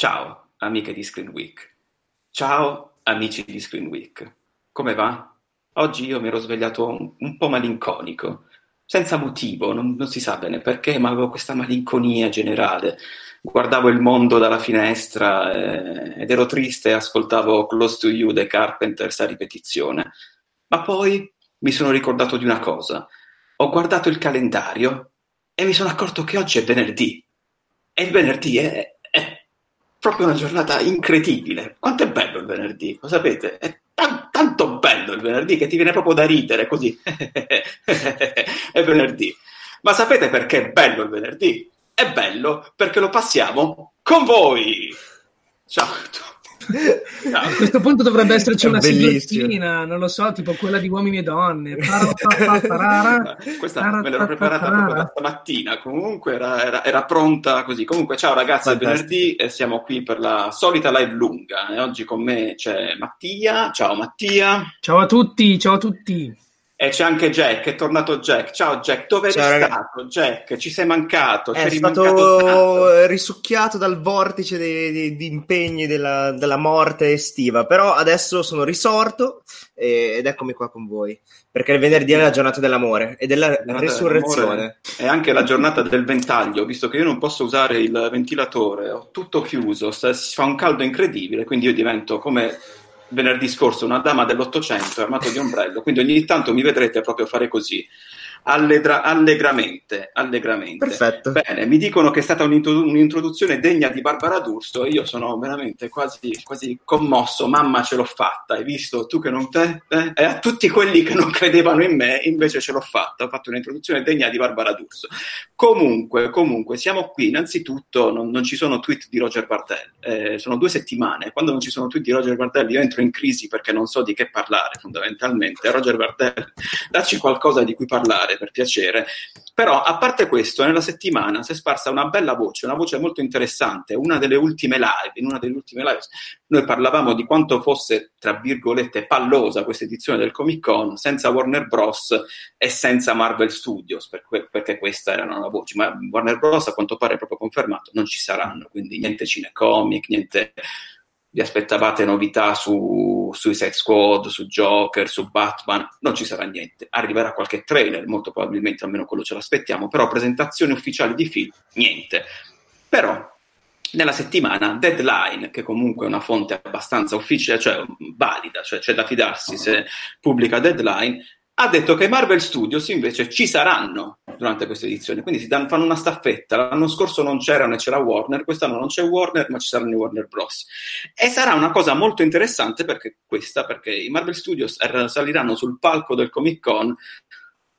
Ciao, amiche di Screen Week. Ciao, amici di Screen Week. Come va? Oggi io mi ero svegliato un, un po' malinconico senza motivo, non, non, si sa bene perché, ma avevo questa malinconia generale. Guardavo il mondo dalla finestra eh, ed ero triste e ascoltavo Close to You dei Carpenters a ripetizione. Ma poi mi sono ricordato di una cosa. Ho guardato il calendario e mi sono accorto che oggi è venerdì. E il venerdì è, è proprio una giornata incredibile. Quanto è bello il venerdì, lo sapete? È t- tanto bello il venerdì che ti viene proprio da ridere così. è venerdì. Ma sapete perché è bello il venerdì? È bello perché lo passiamo con voi. Ciao a tutti. A questo punto dovrebbe esserci una siglina, non lo so, tipo quella di uomini e donne. Questa me l'ero preparata proprio stamattina. Comunque era, era, era, pronta così. Comunque, ciao ragazzi, è venerdì e siamo qui per la solita live lunga. E oggi con me c'è Mattia. Ciao Mattia. Ciao a tutti, ciao a tutti. E c'è anche Jack, è tornato Jack. Ciao Jack, dove Ciao, eri stato Jack? Ci sei mancato? È stato risucchiato dal vortice di impegni della, della, morte estiva, però adesso sono risorto ed eccomi qua con voi, perché il venerdì è la giornata dell'amore e della resurrezione. È anche la giornata del ventaglio, visto che io non posso usare il ventilatore, ho tutto chiuso, si fa un caldo incredibile, quindi io divento come venerdì scorso una dama dell'Ottocento armato di ombrello, quindi ogni tanto mi vedrete proprio fare così allegra- allegramente, allegramente. Perfetto. Bene, mi dicono che è stata un'introduzione degna di Barbara D'Urso e io sono veramente quasi, quasi commosso. Mamma, ce l'ho fatta. Hai visto tu che non te? Eh? E a tutti quelli che non credevano in me, invece ce l'ho fatta. Ho fatto un'introduzione degna di Barbara D'Urso. Comunque, comunque, siamo qui. Innanzitutto, non, non ci sono tweet di Roger Bartel. Eh, sono due settimane. Quando non ci sono tweet di Roger Bartel, io entro in crisi perché non so di che parlare, fondamentalmente. Roger Bartel, dacci qualcosa di cui parlare per piacere. Però, a parte questo, nella settimana si è sparsa una bella voce, una voce molto interessante. Una delle ultime live, in una delle ultime live, noi parlavamo di quanto fosse, tra virgolette, pallosa questa edizione del Comic Con senza Warner Bros. e senza Marvel Studios, perché questa era una voce. Ma Warner Bros. a quanto pare è proprio confermato, non ci saranno, quindi niente cinecomic, niente vi aspettavate novità su Suicide Squad, su Joker, su Batman, non ci sarà niente. Arriverà qualche trailer, molto probabilmente, almeno quello ce l'aspettiamo, però presentazioni ufficiali di film, niente. Però nella settimana Deadline, che comunque è una fonte abbastanza ufficiale, cioè valida, cioè c'è da fidarsi se pubblica Deadline, ha detto che Marvel Studios invece ci saranno durante questa edizione, quindi si danno, fanno una staffetta. L'anno scorso non c'erano e c'era Warner, quest'anno non c'è Warner, ma ci saranno i Warner Bros. E sarà una cosa molto interessante perché questa, perché i Marvel Studios saliranno sul palco del Comic Con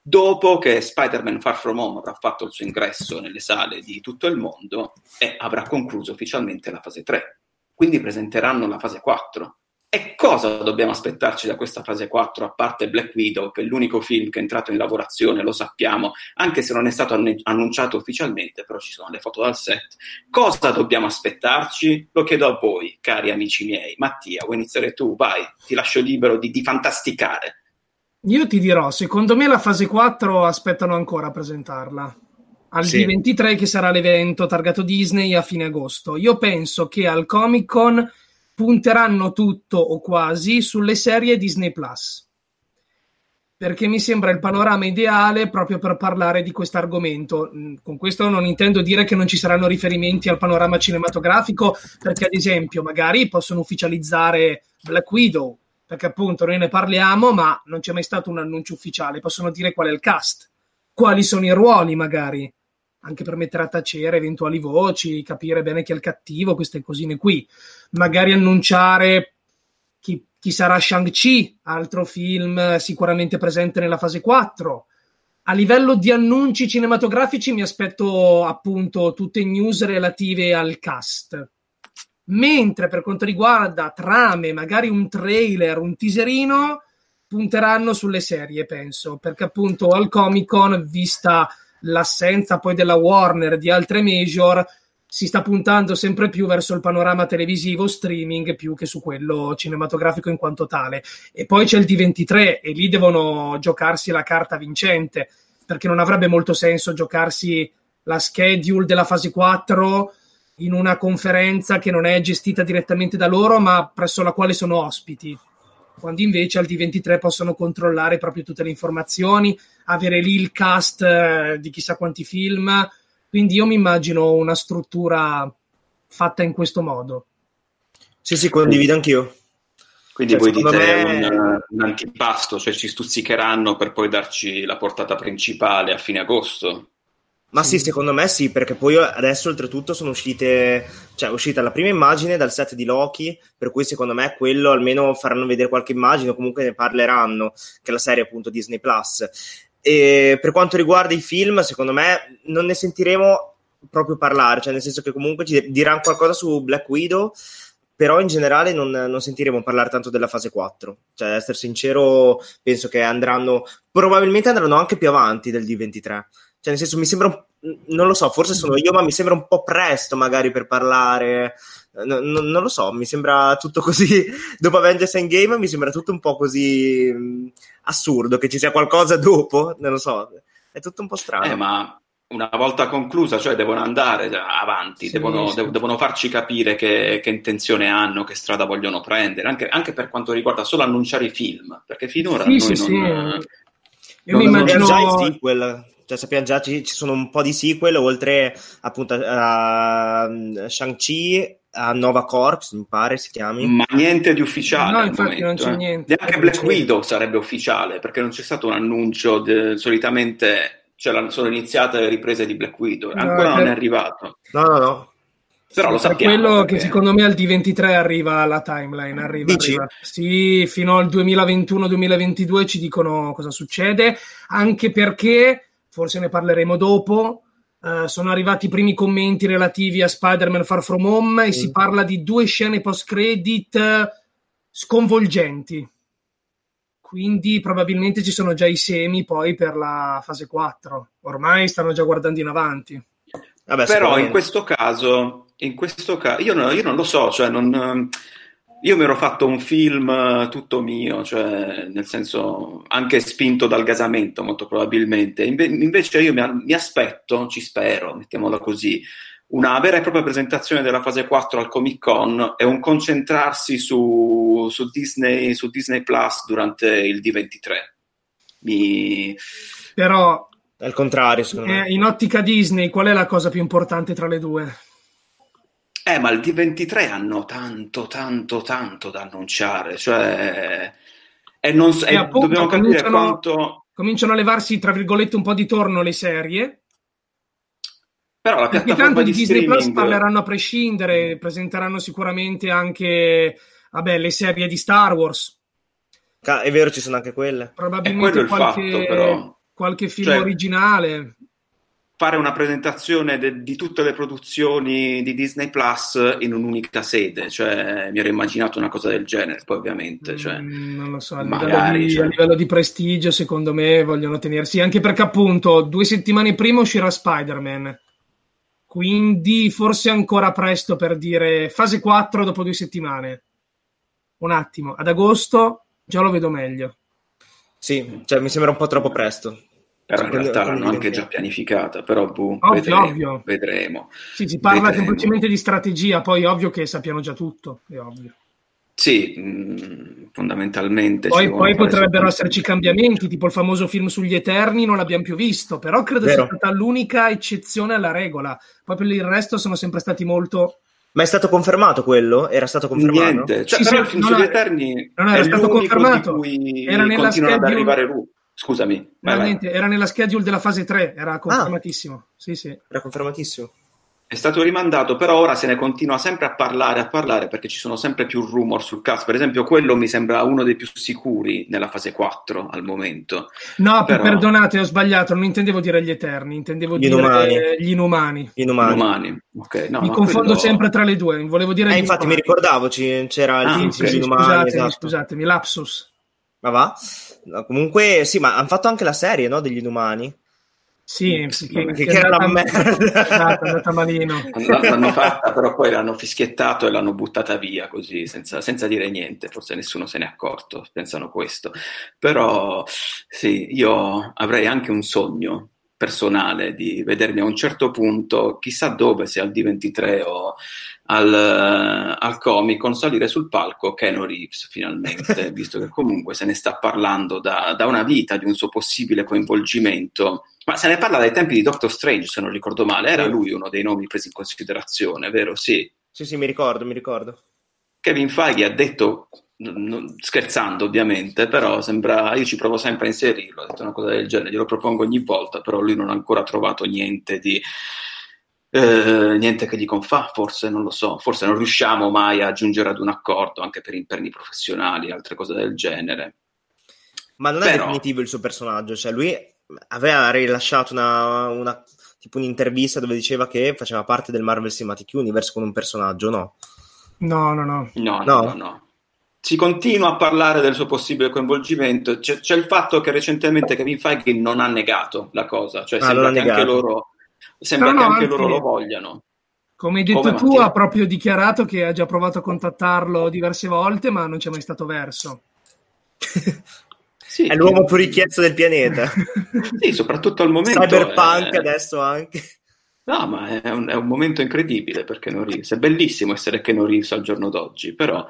dopo che Spider-Man Far From Home avrà fatto il suo ingresso nelle sale di tutto il mondo e avrà concluso ufficialmente la fase 3. Quindi presenteranno la fase 4 e cosa dobbiamo aspettarci da questa fase 4, a parte Black Widow, che è l'unico film che è entrato in lavorazione, lo sappiamo, anche se non è stato annunciato ufficialmente, però ci sono le foto dal set. Cosa dobbiamo aspettarci? Lo chiedo a voi, cari amici miei. Mattia, vuoi iniziare tu? Vai, ti lascio libero di, di fantasticare. Io ti dirò, secondo me la fase 4 aspettano ancora a presentarla. Al sì. D23 che sarà l'evento targato Disney a fine agosto. Io penso che al Comic Con punteranno tutto o quasi sulle serie Disney Plus. Perché mi sembra il panorama ideale proprio per parlare di questo argomento. Mm, con questo non intendo dire che non ci saranno riferimenti al panorama cinematografico, perché ad esempio magari possono ufficializzare Black Widow, perché appunto noi ne parliamo, ma non c'è mai stato un annuncio ufficiale. Possono dire qual è il cast, quali sono i ruoli magari anche per mettere a tacere eventuali voci, capire bene chi è il cattivo, queste cosine qui. Magari annunciare chi, chi sarà Shang-Chi, altro film sicuramente presente nella fase 4. A livello di annunci cinematografici mi aspetto appunto tutte news relative al cast. Mentre per quanto riguarda trame, magari un trailer, un teaserino, punteranno sulle serie, penso, perché appunto al Comic Con, vista l'assenza poi della Warner di altre major, si sta puntando sempre più verso il panorama televisivo streaming più che su quello cinematografico in quanto tale. E poi c'è il D23 e lì devono giocarsi la carta vincente, perché non avrebbe molto senso giocarsi la schedule della fase 4 in una conferenza che non è gestita direttamente da loro, ma presso la quale sono ospiti. Quando invece al D23 possono controllare proprio tutte le informazioni, avere lì il cast eh, di chissà quanti film, quindi io mi immagino una struttura fatta in questo modo. Sì, sì, condivido anch'io. Quindi cioè, voi dite me... un, un, antipasto, cioè ci stuzzicheranno per poi darci la portata principale a fine agosto. Ma sì. sì, secondo me sì, perché poi adesso oltretutto sono uscite, cioè è uscita la prima immagine dal set di Loki, per cui secondo me quello almeno faranno vedere qualche immagine o comunque ne parleranno, che è la serie appunto Disney Plus. E per quanto riguarda i film, secondo me non ne sentiremo proprio parlare, cioè nel senso che comunque ci diranno qualcosa su Black Widow, però in generale non, non, sentiremo parlare tanto della fase 4. Cioè, essere sincero, penso che andranno, probabilmente andranno anche più avanti del D23. Cioè, nel senso, mi sembra, non lo so, forse sono io, ma mi sembra un po' presto magari per parlare No, no, non lo so, mi sembra tutto così. Dopo Avengers Endgame mi sembra tutto un po' così mh, mm, assurdo che ci sia qualcosa dopo. Non lo so, è tutto un po' strano. Eh, ma una volta conclusa, cioè devono andare avanti, sì, devono, sì. De- devono, farci capire che, che, intenzione hanno, che strada vogliono prendere, anche, anche, per quanto riguarda solo annunciare i film, perché finora sì, noi sì, non, Io non mi immagino già il sequel cioè sappiamo già ci, ci sono un po' di sequel oltre appunto a, a Shang-Chi a Nova Corps, mi pare si chiami. Ma niente di ufficiale. No, infatti momento, non c'è eh. niente. Neanche Black Widow sarebbe ufficiale, perché non c'è stato un annuncio, de... solitamente cioè, sono iniziate le riprese di Black Widow, ancora no, non è arrivato. No, no, no. Però lo sappiamo. Quello perché... che secondo me al D23 arriva la timeline, arriva, arriva. Sì, fino al 2021-2022 ci dicono cosa succede, anche perché, forse ne parleremo dopo, Uh, sono arrivati i primi commenti relativi a Spider-Man Far From Home e si parla di due scene post-credit sconvolgenti. Quindi probabilmente ci sono già i semi poi per la fase 4. Ormai stanno già guardando in avanti. Vabbè, Però in questo caso, in questo caso io, non, io non lo so, cioè non, io mi ero fatto un film eh, tutto mio, cioè nel senso anche spinto dal gasamento molto probabilmente. Inve- invece io mi, mi, aspetto, ci spero, mettiamola così, una vera e propria presentazione della fase 4 al Comic Con e un concentrarsi su, su, Disney, su Disney Plus durante il D23. Mi... Però al contrario, secondo eh, me. In ottica Disney, qual è la cosa più importante tra le due? Eh, ma il D23 hanno tanto, tanto, tanto da annunciare, cioè... E non, e appunto, dobbiamo capire quanto... Cominciano a levarsi, tra virgolette, un po' di torno le serie. Però la piattaforma tanto di Disney streaming... Plus parleranno a prescindere, presenteranno sicuramente anche, vabbè, le serie di Star Wars. È vero, ci sono anche quelle. Probabilmente qualche, fatto, qualche film cioè, originale fare una presentazione de- di tutte le produzioni di Disney Plus in un'unica sede, cioè mi ero immaginato una cosa del genere, poi ovviamente, cioè, mm, non lo so, a, magari, livello di, cioè... a livello di prestigio secondo me vogliono tenersi, anche perché appunto due settimane prima uscirà Spider-Man, quindi forse ancora presto per dire fase 4 dopo due settimane. Un attimo, ad agosto già lo vedo meglio. Sì, cioè mi sembra un po' troppo presto. Però in realtà l'hanno anche già pianificata, però boh, ovvio, vedremo, ovvio. vedremo. Sì, si parla vedremo. semplicemente di strategia, poi ovvio che sappiano già tutto, è ovvio. Sì, mh, mm, fondamentalmente. Poi, poi potrebbero esserci cambiamenti, tipo il famoso film sugli Eterni, non l'abbiamo più visto, però credo Vero. sia stata l'unica eccezione alla regola. Poi per il resto sono sempre stati molto ma è stato confermato quello? Era stato confermato? Niente, cioè, sì, però sì, il film sugli Eterni non era stato confermato. era nella schedule... ad arrivare Ru. Scusami. Vai, vai. era nella schedule della fase 3, era confermatissimo. Ah, sì, sì. Era confermatissimo. È stato rimandato, però ora se ne continua sempre a parlare, a parlare, perché ci sono sempre più rumor sul cast. Per esempio, quello mi sembra uno dei più sicuri nella fase 4 al momento. No, Però- perdonate, ho sbagliato, non intendevo dire gli Eterni, intendevo Gli dire Inumani. gli Inumani. Gli inumani. Umani. Ok, no, Mi confondo quello- sempre tra le due, volevo dire Eh, gli infatti mi Inumani. ricordavo, ci- c'era il Ah, film ok. sugli Sì, inumani, scusatemi, esatto. scusatemi, lapsus. Ma va? No, comunque, sì, ma hanno fatto anche la serie, no, degli inumani? Sì, Sì, che, che Che era una merda. Esatto, è andata malino. L'hanno fatta, però poi l'hanno fischiettato e l'hanno buttata via così, senza, senza dire niente. Forse nessuno se n'è accorto, pensano questo. Però sì, io avrei anche un sogno personale di vedermi a un certo punto, chissà dove, se al D23 o al, eh, al Comic Con, salire sul palco Keanu Reeves finalmente, visto che comunque se ne sta parlando da, da una vita di un suo possibile coinvolgimento. Ma se ne parla dai tempi di Doctor Strange, se non ricordo male, era lui uno dei nomi presi in considerazione, vero? Sì. Sì, sì, mi ricordo, mi ricordo. Kevin Feige ha detto, scherzando ovviamente, però sembra, io ci provo sempre a inserirlo, ha detto una cosa del genere, glielo propongo ogni volta, però lui non ha ancora trovato niente di... eh, niente che gli confà, forse non lo so, forse non riusciamo mai a giungere ad un accordo anche per imperni professionali, altre cose del genere. Ma non è Però- definitivo il suo personaggio, cioè lui aveva rilasciato una, una- tipo un'intervista dove diceva che faceva parte del Marvel Cinematic Universe con un personaggio, no? No, no, no. No, no, No? no, no. Si continua a parlare del suo possibile coinvolgimento. C'è, c'è il fatto che recentemente Kevin Feige non ha negato la cosa, cioè Ah, sembra che anche loro, sembra No, che no, anche anzi- loro lo vogliano. Come hai detto Come, tu, Mattia? ha proprio dichiarato che ha già provato a contattarlo diverse volte, ma non c'è mai stato verso. Sì, È l'uomo più richiesto del pianeta. Sì, soprattutto al momento. Cyberpunk è- adesso anche. No, ma è un, è un momento incredibile per Keanu Reeves. È bellissimo essere Keanu Reeves al giorno d'oggi, però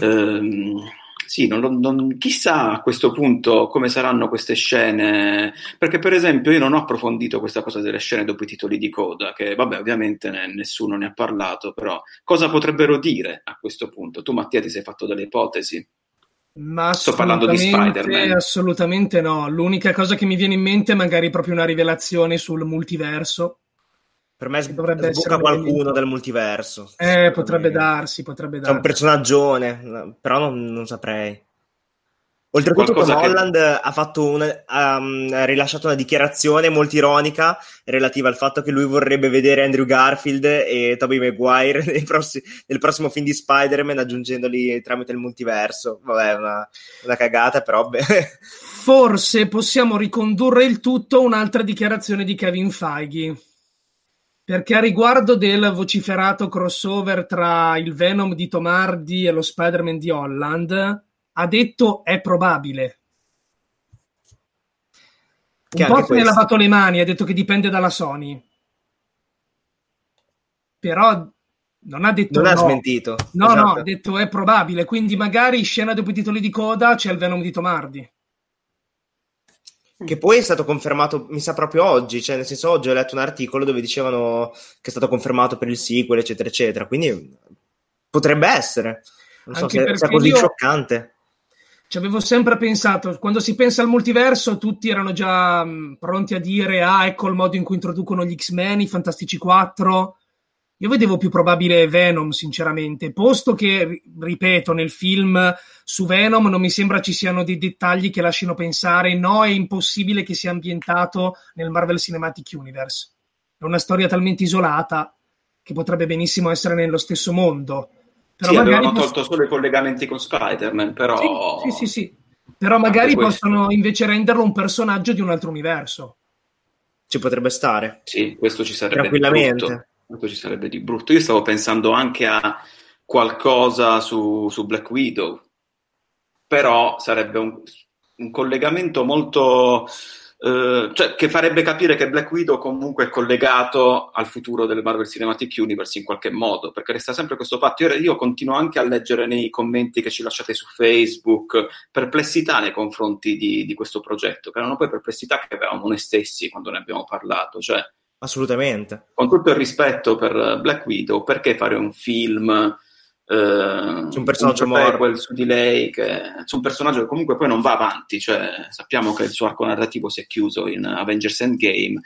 ehm, sì, non, non- chissà a questo punto come saranno queste scene, perché per esempio io non ho approfondito questa cosa delle scene dopo i titoli di coda, che vabbè ovviamente ne- nessuno ne ha parlato, però cosa potrebbero dire a questo punto? Tu Mattia ti sei fatto delle ipotesi? Ma Sto parlando di Spider-Man. Assolutamente no. L'unica cosa che mi viene in mente è magari proprio una rivelazione sul multiverso. Per me Che dovrebbe un qualcuno del multiverso. Eh, potrebbe darsi, potrebbe C'è un darsi. personaggione, no, però non, non saprei. Oltretutto Tom Qualcosa che- Holland ha, fatto una- ha, um, ha rilasciato una dichiarazione molto ironica relativa al fatto che lui vorrebbe vedere Andrew Garfield e Tobey Maguire nei prossi- nel prossimo film di Spider-Man aggiungendoli tramite il multiverso. Vabbè, una, una cagata, però beh. Forse possiamo ricondurre il tutto a un'altra dichiarazione di Kevin Feige. Perché a riguardo del vociferato crossover tra il Venom di Tom Hardy e lo Spider-Man di Holland, ha detto è probabile. Un po' se ne ha lavato le mani, ha detto che dipende dalla Sony. Però non ha detto non ha no. smentito. No, no, Esatto. ha detto è probabile, quindi magari scena dopo i titoli di coda c'è il Venom di Tom Hardy. Che poi è stato confermato, mi sa proprio oggi, cioè nel senso oggi ho letto un articolo dove dicevano che è stato confermato per il sequel, eccetera, eccetera. Quindi potrebbe essere. Non so Anche se sia così io- scioccante. Ci avevo sempre pensato, quando si pensa al multiverso, tutti erano già mh, pronti a dire: Ah, ecco il modo in cui introducono gli X-Men, i Fantastici 4. Io vedevo più probabile Venom, sinceramente, posto che, ri- ripeto, nel film su Venom non mi sembra ci siano dei dettagli che lasciano pensare: no, è impossibile che sia ambientato nel Marvel Cinematic Universe. È una storia talmente isolata che potrebbe benissimo essere nello stesso mondo. Però sì, magari avevano poss- tolto solo i collegamenti con Spider-Man, però... sì, sì, sì, sì. Però magari possono invece renderlo un personaggio di un altro universo. Ci potrebbe stare. Sì, questo ci sarebbe Tranquillamente. brutto. Questo ci sarebbe di brutto. Io stavo pensando anche a qualcosa su, su Black Widow, però sarebbe un, un collegamento molto... eh, cioè, che farebbe capire che Black Widow comunque è collegato al futuro del Marvel Cinematic Universe in qualche modo, perché resta sempre questo fatto. Io, io continuo anche a leggere nei commenti che ci lasciate su Facebook perplessità nei confronti di, di questo progetto, che erano poi perplessità che avevamo noi stessi quando ne abbiamo parlato, cioè Assolutamente. con tutto il rispetto per Black Widow, perché fare un film eh, Su un personaggio un morto. su di lei, che, su un personaggio che comunque poi non va avanti, cioè sappiamo che il suo arco narrativo si è chiuso in Avengers Endgame,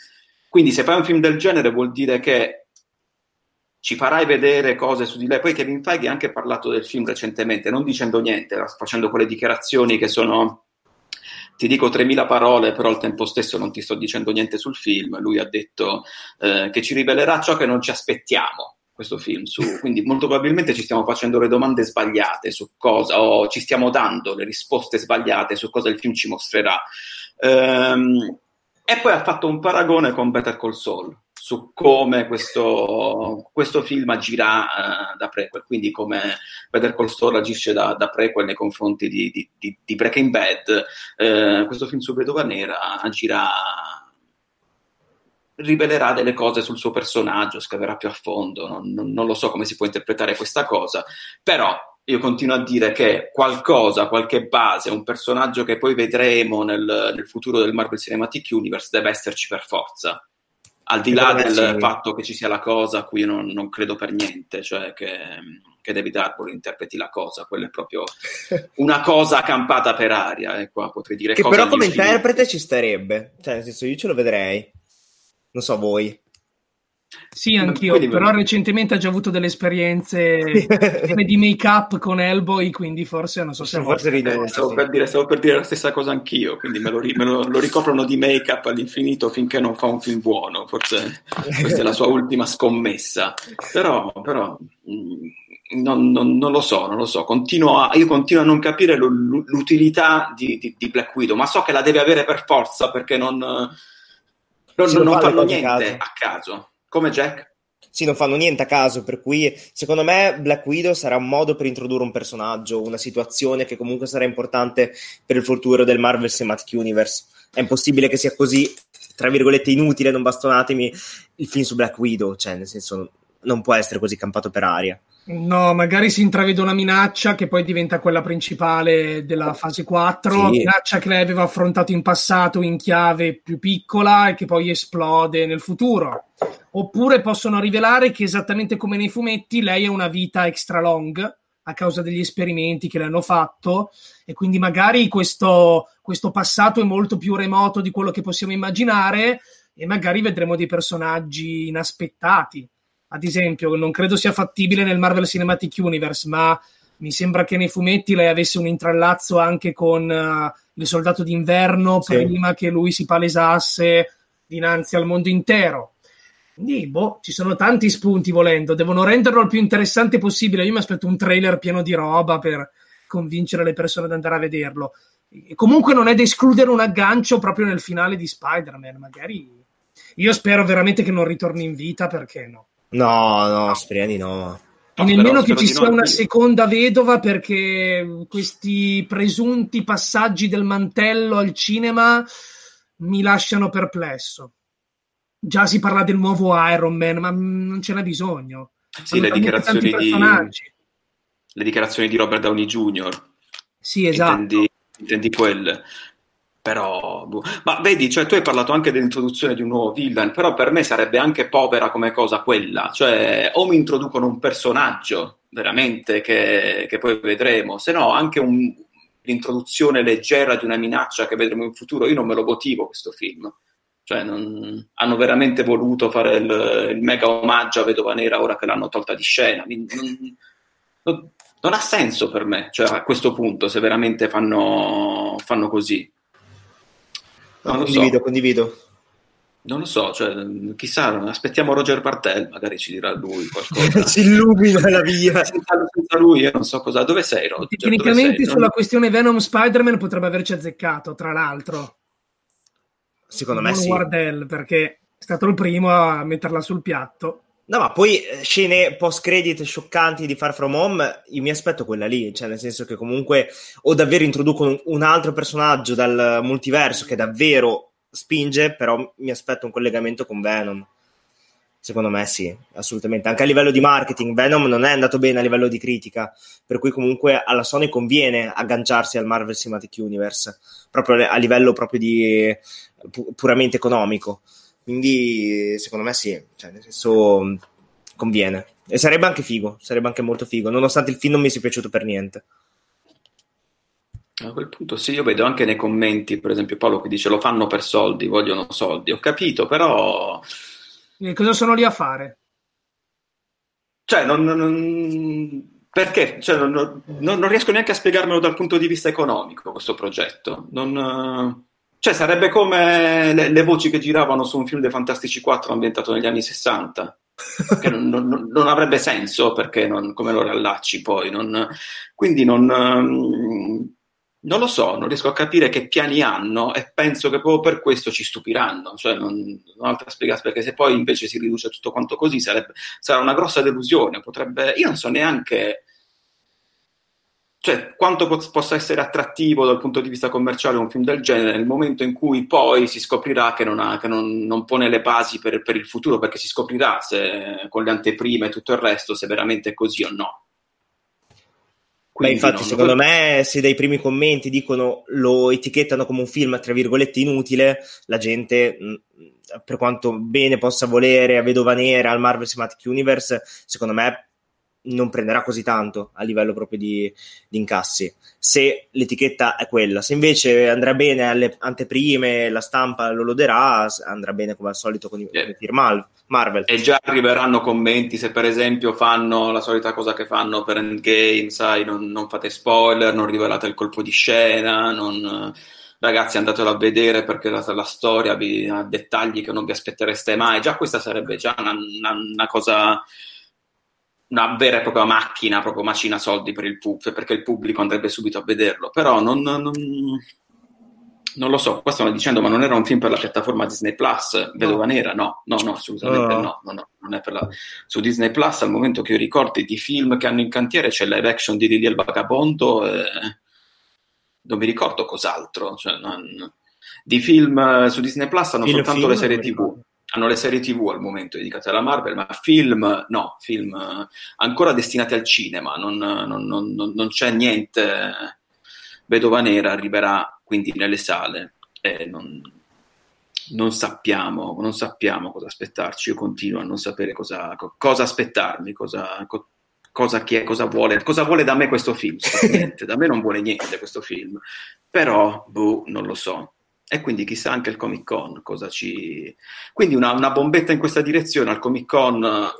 quindi se fai un film del genere vuol dire che ci farai vedere cose su di lei. Poi Kevin Feige ha anche parlato del film recentemente, non dicendo niente, facendo quelle dichiarazioni che sono ti dico 3.000 parole, però al tempo stesso non ti sto dicendo niente sul film. Lui ha detto eh, che ci rivelerà ciò che non ci aspettiamo. Questo film, su, quindi molto probabilmente ci stiamo facendo le domande sbagliate su cosa, o ci stiamo dando le risposte sbagliate su cosa il film ci mostrerà. Ehm, e poi ha fatto un paragone con Better Call Saul su come questo, questo film agirà uh, da prequel, quindi come Better Call Saul agisce da, da prequel nei confronti di, di, di, di Breaking Bad, uh, questo film su Vedova Nera agirà rivelerà delle cose sul suo personaggio, scaverà più a fondo, non, non, non, lo so come si può interpretare questa cosa, però io continuo a dire che qualcosa, qualche base, un personaggio che poi vedremo nel, nel futuro del Marvel Cinematic Universe deve esserci per forza al di là del sì. fatto che ci sia la cosa a cui io non, non credo per niente, cioè che, che, David Harbour interpreti la cosa, quella è proprio una cosa campata per aria. E qua potrei dire che però come interprete ci starebbe, cioè nel senso io ce lo vedrei, non so voi. Sì, anch'io, Quindi, però recentemente ha già avuto delle esperienze di make-up con Hellboy, quindi forse non so se... Forse ridere, stavo, sì. per dire, stavo per dire la stessa cosa anch'io, quindi me lo, me lo, lo ricoprono di make-up all'infinito finché non fa un film buono, forse questa è la sua ultima scommessa. Però, però mm, non, non, non, lo so, non lo so. Continuo a, io continuo a non capire l'utilità di, di, di, Black Widow, ma so che la deve avere per forza perché non, non, non fanno niente a caso. Come Jack? Sì, non fanno niente a caso, per cui secondo me Black Widow sarà un modo per introdurre un personaggio, una situazione che comunque sarà importante per il futuro del Marvel Cinematic Universe. È impossibile che sia così, tra virgolette, inutile, non bastonatemi, il film su Black Widow, cioè nel senso non può essere così campato per aria. No, magari si intravede una minaccia che poi diventa quella principale della fase 4, sì. minaccia che lei aveva affrontato in passato in chiave più piccola e che poi esplode nel futuro. Oppure possono rivelare che esattamente come nei fumetti lei ha una vita extra long a causa degli esperimenti che le hanno fatto e quindi magari questo, questo passato è molto più remoto di quello che possiamo immaginare e magari vedremo dei personaggi inaspettati ad esempio, non credo sia fattibile nel Marvel Cinematic Universe, ma mi sembra che nei fumetti lei avesse un intrallazzo anche con uh, il soldato d'inverno sì. prima che lui si palesasse dinanzi al mondo intero. Quindi, boh, ci sono tanti spunti volendo, devono renderlo il più interessante possibile. Io mi aspetto un trailer pieno di roba per convincere le persone ad andare a vederlo. E comunque non è da escludere un aggancio proprio nel finale di Spider-Man, magari. Io spero veramente che non ritorni in vita perché no. No, no, speriamo di no. E nemmeno che ci sia una seconda vedova perché questi presunti passaggi del mantello al cinema mi lasciano perplesso. Già si parla del nuovo Iron Man, ma non ce n'è bisogno. Sì, le dichiarazioni, di, le dichiarazioni di Robert Downey Jr. Sì, esatto. Intendi, intendi quelle. Però, boh. ma vedi, cioè, tu hai parlato anche dell'introduzione di un nuovo villain, però per me sarebbe anche povera come cosa quella. Cioè, o mi introducono un personaggio veramente che, che poi vedremo, se no anche un, l'introduzione leggera di una minaccia che vedremo in futuro. Io non me lo motivo questo film. Cioè, non, hanno veramente voluto fare il, il, mega omaggio a Vedova Nera ora che l'hanno tolta di scena. Non, non, non ha senso per me, cioè, a questo punto, se veramente fanno, fanno così. No, condivido, so. condivido. Non lo so, cioè, chissà, aspettiamo Roger Bartel, magari ci dirà lui qualcosa. si illumina la via. senza, senza, lui io non so cosa. Dove sei, Roger? Tecnicamente sei? sulla non... questione Venom Spider-Man potrebbe averci azzeccato, tra l'altro. Secondo me sì. Wardell, perché è stato il primo a metterla sul piatto. No, ma poi eh, scene post-credit scioccanti di Far From Home, io mi aspetto quella lì, cioè nel senso che comunque o davvero introducono un altro personaggio dal multiverso che davvero spinge, però mi aspetto un collegamento con Venom. Secondo me sì, assolutamente. Anche a livello di marketing, Venom non è andato bene a livello di critica, per cui comunque alla Sony conviene agganciarsi al Marvel Cinematic Universe, proprio a livello proprio di puramente economico. Quindi secondo me sì, cioè, nel senso conviene. E sarebbe anche figo, sarebbe anche molto figo, nonostante il film non mi sia piaciuto per niente. A quel punto sì, io vedo anche nei commenti, per esempio Paolo che dice lo fanno per soldi, vogliono soldi. Ho capito, però... E cosa sono lì a fare? cioè, non, non perché cioè, non, non, riesco neanche a spiegarmelo dal punto di vista economico questo progetto. Non, cioè, sarebbe come le, le, voci che giravano su un film dei Fantastici 4 ambientato negli anni 60. che non, non, non, avrebbe senso perché come lo rallacci poi. quindi non, non, lo so, non riesco a capire che piani hanno e penso che proprio per questo ci stupiranno. Cioè, non, non altra spiegazione perché se poi invece si riduce tutto quanto così sarebbe, sarà una grossa delusione. Potrebbe, io non so neanche cioè, quanto po- possa essere attrattivo dal punto di vista commerciale un film del genere nel momento in cui poi si scoprirà che non, ha, che non, non pone le basi per, per, il futuro, perché si scoprirà se con le anteprime e tutto il resto se veramente è così o no. Beh, infatti, non... secondo me, se dai primi commenti dicono lo etichettano come un film tra virgolette inutile, la gente, mm, per quanto bene possa volere a Vedova Nera al Marvel Cinematic Universe, secondo me non prenderà così tanto a livello proprio di, di, incassi. Se l'etichetta è quella. Se invece andrà bene alle anteprime la stampa lo loderà andrà bene come al solito con i yeah. film Marvel. E già arriveranno commenti se per esempio fanno la solita cosa che fanno per Endgame sai non, non fate spoiler non rivelate il colpo di scena non ragazzi andatelo a vedere perché la, la storia vi, ha dettagli che non vi aspettereste mai. Già questa sarebbe già una, una, una cosa una vera e propria macchina, proprio macina soldi per il pub, perché il pubblico andrebbe subito a vederlo, però non, non, non lo so, qua stanno dicendo ma non era un film per la piattaforma Disney Plus, Vedova Nera, no, no, no, assolutamente oh. no, no, no, non è per la... su Disney Plus al momento che io ricordi di film che hanno in cantiere c'è live action di Lily il Vagabondo e non mi ricordo cos'altro, cioè, non... di film su Disney Plus hanno il soltanto le serie tv hanno le serie tv al momento dedicate alla Marvel, ma film no, film eh, ancora destinati al cinema, non, non, non, non c'è niente. Vedova Nera arriverà quindi nelle sale e non, sappiamo, non sappiamo cosa aspettarci. Io continuo a non sapere cosa, cosa aspettarmi, cosa, cosa, è, cosa, vuole, cosa vuole da me questo film. da me non vuole niente questo film, però boh, non lo so e quindi chissà anche il Comic Con cosa ci... Quindi una, una bombetta in questa direzione al Comic Con,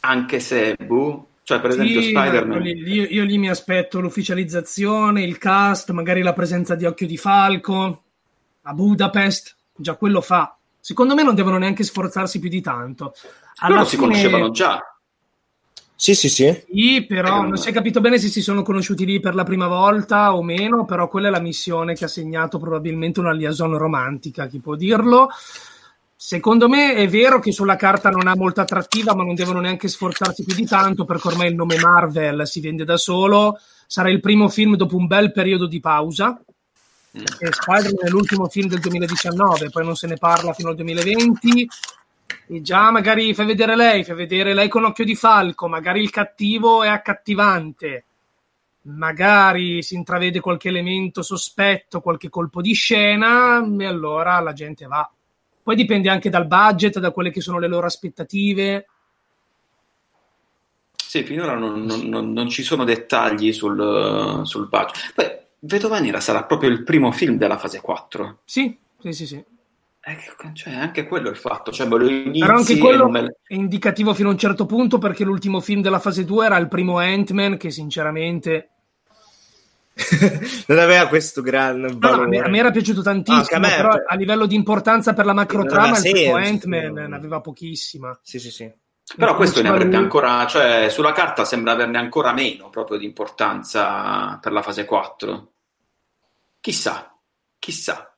anche se, boh, cioè per esempio sì, Spider-Man... Io, io, lì mi aspetto l'ufficializzazione, il cast, magari la presenza di Occhio di Falco a Budapest, già quello fa. Secondo me non devono neanche sforzarsi più di tanto. Alla Loro fine... si conoscevano già. Sì, sì, sì. Sì, però non si è capito bene se si sono conosciuti lì per la prima volta o meno, però quella è la missione che ha segnato probabilmente una liaison romantica, chi può dirlo. Secondo me è vero che sulla carta non ha molta attrattiva, ma non devono neanche sforzarsi più di tanto, perché ormai il nome Marvel si vende da solo. Sarà il primo film dopo un bel periodo di pausa. Mm. Spider-Man è l'ultimo film del 2019, poi non se ne parla fino al 2020 e già magari fai vedere lei, fai vedere lei con occhio di falco, magari il cattivo è accattivante, magari si intravede qualche elemento sospetto, qualche colpo di scena, e allora la gente va. Poi dipende anche dal budget, da quelle che sono le loro aspettative. Sì, finora non, non, non ci sono dettagli sul, sul budget. Poi, Vedova Nera sarà proprio il primo film della fase 4. Sì, sì, sì, sì. Eh, cioè, anche quello è il fatto. Cioè, Però anche quello me... è indicativo fino a un certo punto perché l'ultimo film della fase 2 era il primo Ant-Man che sinceramente... non aveva questo gran valore. No, a, me, me, era piaciuto tantissimo, ah, però a livello di importanza per la macro trama il primo Ant-Man no. ne aveva pochissima. Sì, sì, sì. Però questo ne avrebbe ancora, cioè sulla carta sembra averne ancora meno proprio di importanza per la fase 4. Chissà, chissà.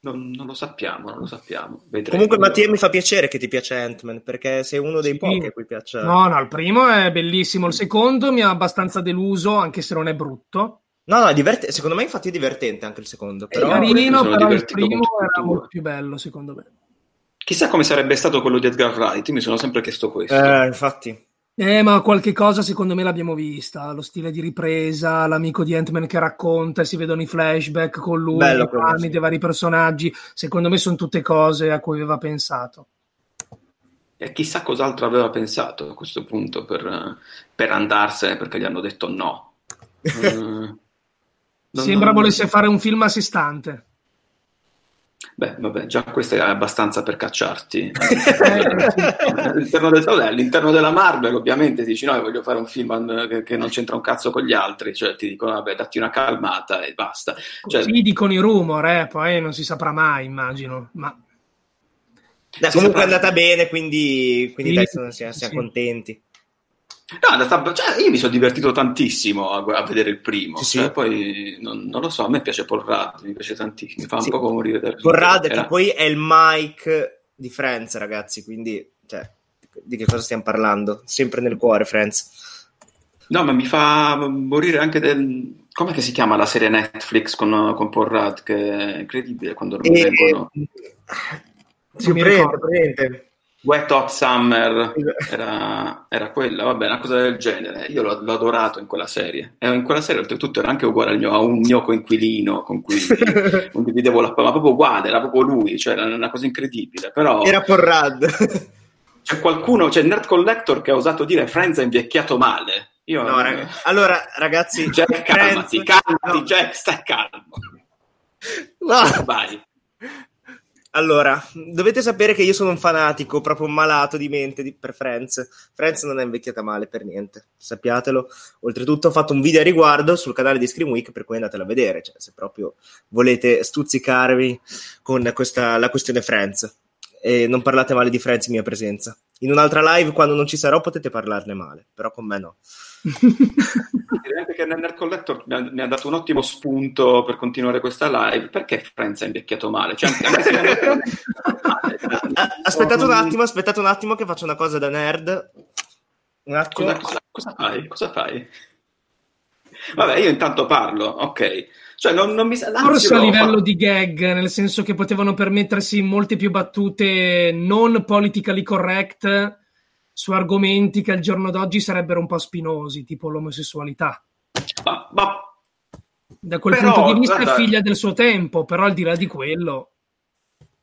Non, non, lo sappiamo, non lo sappiamo. Vedremo. Comunque, Mattia, mi fa piacere che ti piace Ant-Man perché sei uno dei sì. pochi a cui piace. No, no, il primo è bellissimo. Il secondo mi ha abbastanza deluso, anche se non è brutto. No, no, divert- secondo me, infatti, è divertente anche il secondo. Però, è carino, però il primo era molto più bello, secondo me. Chissà come sarebbe stato quello di Edgar Wright. Mi sono sempre chiesto questo. Eh, infatti. Eh, ma qualche cosa secondo me l'abbiamo vista. Lo stile di ripresa, l'amico di Ant-Man che racconta, si vedono i flashback con lui, Bello, i panni sì. dei vari personaggi. Secondo me sono tutte cose a cui aveva pensato. E chissà cos'altro aveva pensato a questo punto per, per andarsene perché gli hanno detto no. uh, Sembra non... volesse fare un film a sé stante. Beh, vabbè, già questo è abbastanza per cacciarti. all'interno, del, all'interno, della Marvel, ovviamente, dici: No, voglio fare un film che, che, non c'entra un cazzo con gli altri. Cioè, ti dicono: Vabbè, datti una calmata e basta. Cioè, sì, dicono i rumor, eh, poi non si saprà mai, immagino. Ma Beh, comunque è andata bene, quindi, quindi sì, dai, siamo, siamo sì. contenti. No, cioè, io mi sono divertito tantissimo a, a vedere il primo. Sì, cioè, poi non, non, lo so, a me piace Paul Rudd, mi piace tantissimo, mi fa un sì. po' morire del Paul Rudd, che poi è il Mike di Friends, ragazzi, quindi cioè, di che cosa stiamo parlando? Sempre nel cuore, Friends. No, ma mi fa morire anche del. Come si chiama la serie Netflix con, con Paul Rudd? Che è incredibile quando non e... vengono. Sì, mi ricordo, presente. Wet Hot Summer era, era, quella, vabbè, una cosa del genere. Io l'ho, l'ho adorato in quella serie. E in quella serie, oltretutto, era anche uguale mio, a un mio coinquilino con cui condividevo la ma proprio uguale, era proprio lui, cioè era una cosa incredibile. Però era Porrad. c'è qualcuno, c'è il Nerd Collector che ha osato dire Friends è invecchiato male. Io, no, rag- allora, ragazzi, Jack, calmati, calmati, no. Jack, stai calmo. No. Vai. Allora, dovete sapere che io sono un fanatico, proprio un malato di mente di, per Friends. Friends non è invecchiata male per niente, sappiatelo. Oltretutto ho fatto un video a riguardo sul canale di Scream Week, per cui andatelo a vedere, cioè, se proprio volete stuzzicarvi con questa, la questione Friends. E non parlate male di Friends in mia presenza. In un'altra live, quando non ci sarò, potete parlarne male, però con me no. Direi anche che Nerd Collector mi ha, mi ha, dato un ottimo spunto per continuare questa live. Perché Friends è invecchiato male? Cioè, aspettate un attimo, aspettate un attimo che faccio una cosa da nerd. Un attimo. Cosa, cosa, cosa fai? Cosa fai? Vabbè, io intanto parlo, ok. Cioè, non, non mi Forse a livello fa... di gag, nel senso che potevano permettersi molte più battute non politically correct su argomenti che al giorno d'oggi sarebbero un po' spinosi, tipo l'omosessualità. Ma, ma... Da quel però, punto di vista guarda... è figlia del suo tempo, però al di là di quello...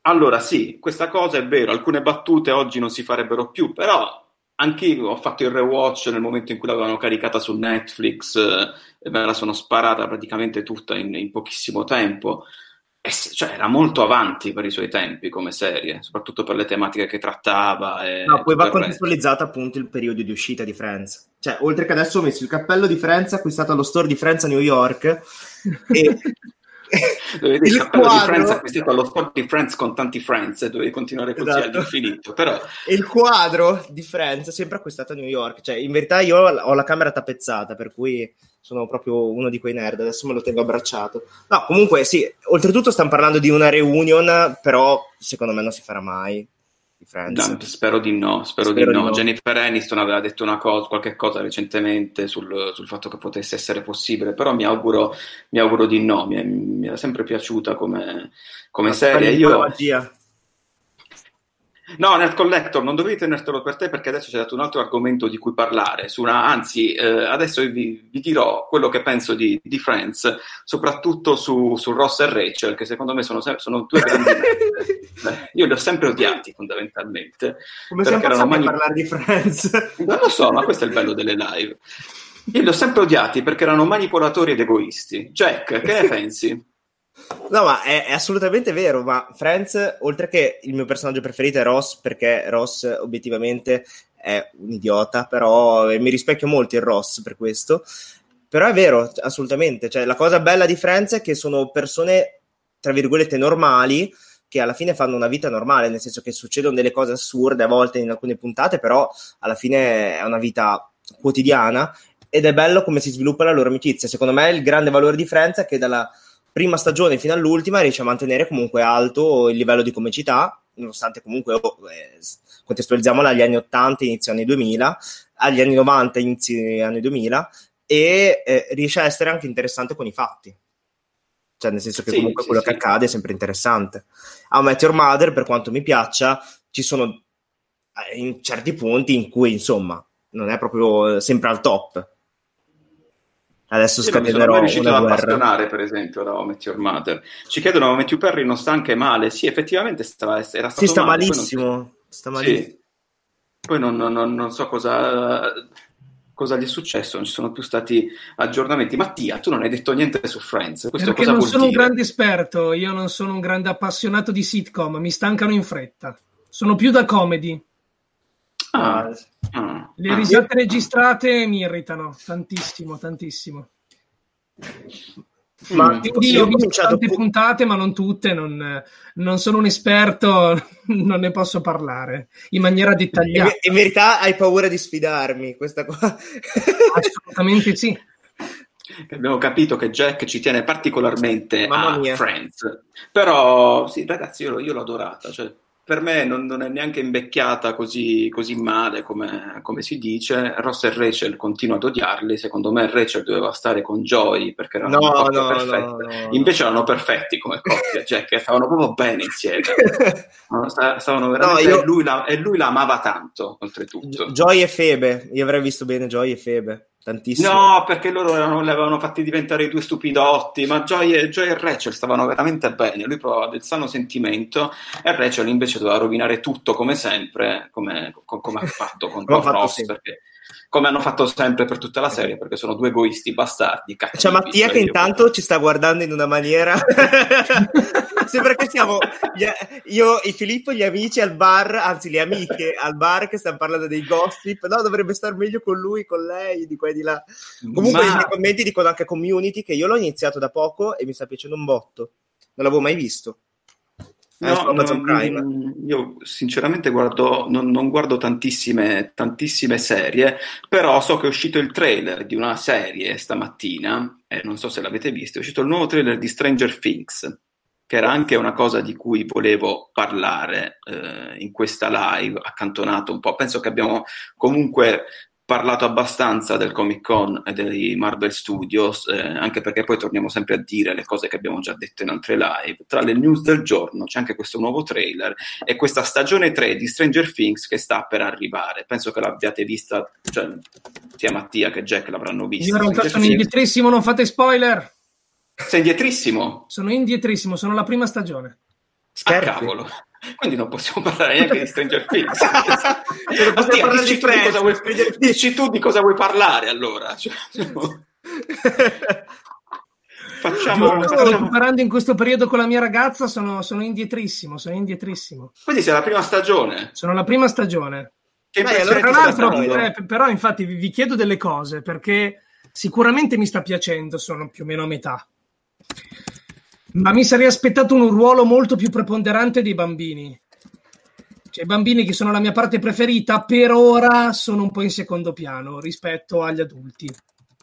Allora sì, questa cosa è vero, alcune battute oggi non si farebbero più, però anch'io ho fatto il rewatch nel momento in cui l'avevano caricata su Netflix eh, e me la sono sparata praticamente tutta in, in pochissimo tempo cioè, era molto avanti per i suoi tempi come serie, soprattutto per le tematiche che trattava. no, poi va contestualizzato appunto il periodo di uscita di Friends. Cioè, oltre che adesso ho messo il cappello di Friends acquistato allo store di Friends a New York e Dovevi il quadro... di Friends acquistato allo store di Friends con tanti Friends e dovevi continuare così esatto. all'infinito. Però... il quadro di Friends sempre acquistato a New York. Cioè, in verità io ho la camera tappezzata, per cui sono proprio uno di quei nerd, adesso me lo tengo abbracciato. No, comunque sì, oltretutto stiamo parlando di una reunion, però secondo me non si farà mai. No, spero di no, spero, spero di, no. di, no. Jennifer Aniston aveva detto una cosa, qualche cosa recentemente sul, sul, fatto che potesse essere possibile, però mi auguro, mi auguro di no, mi è, mi è sempre piaciuta come, come serie. Io. No, nel collector non dovevi tenertelo per te perché adesso c'è dato un altro argomento di cui parlare. Una, anzi, eh, adesso vi, vi, dirò quello che penso di, di Friends, soprattutto su, su, Ross e Rachel, che secondo me sono, sono due grandi. Beh, io li ho sempre odiati fondamentalmente. Come siamo passati mani... a parlare di Friends? Non lo so, ma questo è il bello delle live. Io li ho sempre odiati perché erano manipolatori ed egoisti. Jack, che ne pensi? No, ma è, è, assolutamente vero. Ma Friends, oltre che il mio personaggio preferito è Ross, perché Ross obiettivamente è un idiota, però mi rispecchio molto in Ross per questo. Però è vero, assolutamente. Cioè, la cosa bella di Friends è che sono persone, tra virgolette, normali, che alla fine fanno una vita normale, nel senso che succedono delle cose assurde a volte in alcune puntate, però alla fine è una vita quotidiana ed è bello come si sviluppa la loro amicizia. Secondo me il grande valore di Friends è che dalla prima stagione fino all'ultima riesce a mantenere comunque alto il livello di comicità, nonostante comunque oh, eh, contestualizziamola agli anni 80, inizio anni 2000, agli anni 90, inizio anni 2000, e eh, riesce a essere anche interessante con i fatti. Cioè, nel senso che sì, comunque sì, quello sì. che accade è sempre interessante. A Meteor Mother, per quanto mi piaccia, ci sono eh, in certi punti in cui, insomma, non è proprio sempre al top Adesso scatenerò non riuscito a appassionare, per esempio, da Met Your Mother. Ci chiedono, ma Matthew Perry non sta anche male? Sì, effettivamente stava, era stato Sì, sta male. malissimo. Poi non, sta malissimo. Sì. Poi non, non, non, so cosa... cosa gli è successo, non ci sono più stati aggiornamenti. Mattia, tu non hai detto niente su Friends, questo Perché cosa non vuol sono un dire? grande esperto, io non sono un grande appassionato di sitcom, mi stancano in fretta. Sono più da comedy. Ah, ah, Le ah. risate registrate mi irritano tantissimo, tantissimo. Ma. Quindi io ho visto cominciato tante pu- puntate, ma non tutte, non, non sono un esperto, non ne posso parlare in maniera in, dettagliata. in verità hai paura di sfidarmi, questa qua. Assolutamente sì. Abbiamo capito che Jack ci tiene particolarmente Mamma a mia. Friends, però sì, ragazzi, io, io l'ho adorata, cioè, per me non, non è neanche invecchiata così, così male come, come si dice. Ross e Rachel continuo ad odiarli, secondo me Rachel doveva stare con Joy perché erano No, no, perfetta. no, no, Invece erano perfetti come coppia, Jack, e stavano proprio bene insieme. Sta- Stavano veramente, io- e, lui la, e lui la amava tanto, oltretutto. Joy e Febe, io avrei visto bene Joy e Febe, tantissimo. No, perché loro erano- li avevano fatti diventare i due stupidotti, ma Joy e, Joy e Rachel stavano veramente bene. Lui provava del sano sentimento e Rachel invece doveva rovinare tutto come sempre, come, co- come ha fatto con Ross, perché- come hanno fatto sempre per tutta la serie, perché sono due egoisti bastardi. cattivi, C'è Mattia cioè che io- intanto ci sta guardando in una maniera. Sembra che siamo gli- io, il Filippo, gli amici al bar, anzi le amiche al bar che stanno parlando dei gossip. No, dovrebbe star meglio con lui, con lei, di qua e di là. Comunque, Ma- nei commenti dicono anche community che io l'ho iniziato da poco e mi sta piacendo un botto. Non l'avevo mai visto. No, non- io sinceramente guardo, non, non guardo tantissime, tantissime serie, però so che è uscito il trailer di una serie stamattina, e non so se l'avete visto, è uscito il nuovo trailer di Stranger Things, che era anche una cosa di cui volevo parlare eh, in questa live, accantonato un po'. Penso che abbiamo comunque parlato abbastanza del Comic Con e dei Marvel Studios, eh, anche perché poi torniamo sempre a dire le cose che abbiamo già detto in altre live. Tra le news del giorno c'è anche questo nuovo trailer e questa stagione 3 di Stranger Things che sta per arrivare. Penso che l'abbiate vista, cioè, sia Mattia che Jack l'avranno vista. Io in realtà Stranger sono Things. indietrissimo, non fate spoiler. Sei indietrissimo? Sono indietrissimo, sono la prima stagione. Ah, Scherzi. cavolo. Quindi non possiamo parlare neanche di Stranger Things. Cioè, non possiamo Mattia, parlare dici di tu di cosa vuoi- dici tu di cosa vuoi parlare allora. Cioè, facciamo, Io sto facciamo- recuperando in questo periodo con la mia ragazza, sono, sono indietrissimo, sono indietrissimo. Quindi sei la prima stagione. Sono la prima stagione. Che impressione allora Tra l'altro, eh, però, infatti, vi, vi chiedo delle cose perché sicuramente mi sta piacendo, sono più o meno a metà. Ma mi sarei aspettato un ruolo molto più preponderante dei bambini. Cioè, i bambini che sono la mia parte preferita, per ora sono un po' in secondo piano rispetto agli adulti.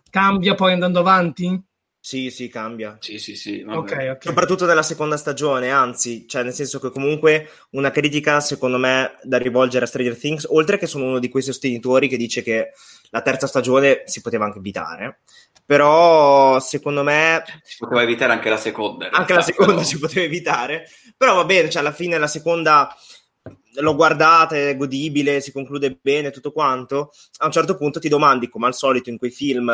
Cambia poi andando avanti? Sì, sì, cambia. Sì, sì, sì. vabbè. Ok, ok. Soprattutto nella seconda stagione, anzi, cioè nel senso che comunque una critica secondo me da rivolgere a Stranger Things, oltre che sono uno di quei sostenitori che dice che la terza stagione si poteva anche evitare, però secondo me Si poteva evitare anche la seconda. anche realtà, la seconda però- si poteva evitare, però va bene, cioè alla fine la seconda l'ho guardata, è godibile, si conclude bene, tutto quanto, a un certo punto ti domandi, come al solito in quei film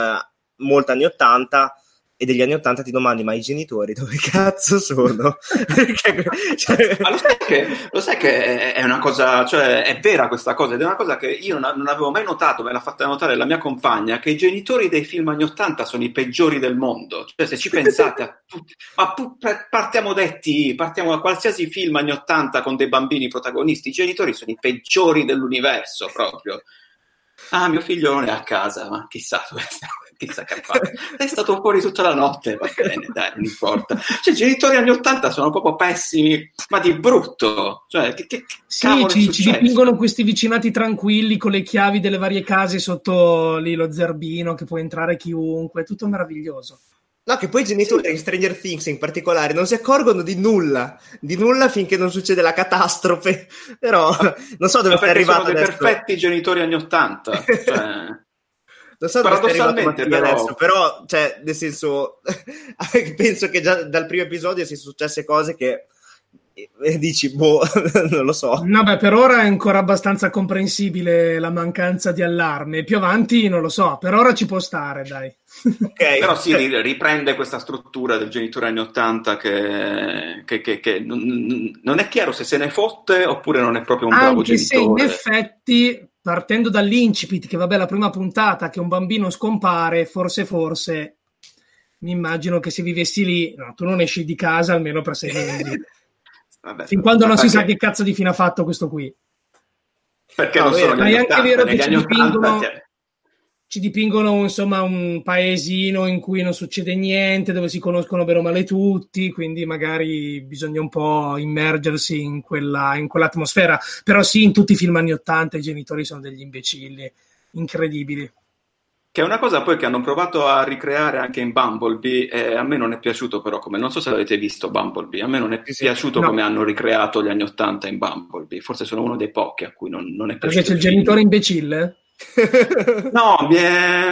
molto anni 80, e degli anni 80 ti domandi, ma i genitori dove cazzo sono? Perché, cioè, Ma lo sai, che, lo sai che è- una cosa, cioè è vera questa cosa, ed è una cosa che io non, non avevo mai notato, me l'ha fatta notare la mia compagna, che i genitori dei film anni 80 sono i peggiori del mondo. Cioè, se ci pensate a tutti, ma pu- partiamo detti, partiamo da qualsiasi film anni 80 con dei bambini protagonisti, i genitori sono i peggiori dell'universo proprio. Ah, mio figlio non è a casa, ma chissà dove sta, chissà che fatto. È stato fuori tutta la notte, va bene, dai, non importa. Cioè, i genitori anni 80 sono proprio pessimi, ma di brutto. Cioè, che, che Sì, ci, ci dipingono questi vicinati tranquilli con le chiavi delle varie case sotto lì lo zerbino che può entrare chiunque, tutto meraviglioso. no, che poi i genitori di Stranger Things in particolare non si accorgono di nulla, di nulla finché non succede la catastrofe, però non so dove sei perché sono arrivato dei adesso. perfetti genitori anni 80. Cioè, Non so Paradossalmente, però- adesso, però, cioè, nel senso, penso che già dal primo episodio siano successe cose che eh, dici, boh, non lo so. Vabbè, per ora è ancora abbastanza comprensibile la mancanza di allarme. Più avanti non lo so, per ora ci può stare, dai. Ok. però si ri- riprende questa struttura del genitore anni 80 che, che- che- che non, non è chiaro se se ne fotte oppure non è proprio un bravo Anche se in genitore. effetti partendo dall'incipit, che vabbè, la prima puntata, che un bambino scompare, forse, forse, mi immagino che se vivessi lì, no, tu non esci di casa almeno per sei mesi. Vabbè, fin quando non si sa che cazzo di fine ha fatto questo qui. Perché no, non sono ma è anche vero che ci dipingono, ci dipingono insomma un paesino in cui non succede niente, dove si conoscono bene o male tutti, quindi magari bisogna un po' immergersi in, quella, in quell'atmosfera. Però sì, in tutti i film anni 80 i genitori sono degli imbecilli incredibili. Che è una cosa poi che hanno provato a ricreare anche in Bumblebee e a me non è piaciuto però come, non so se l'avete visto Bumblebee, a me non è piaciuto no. come hanno ricreato gli anni Ottanta in Bumblebee, forse sono uno dei pochi a cui non, non è piaciuto. Perché c'è il genitore imbecille? No, mi è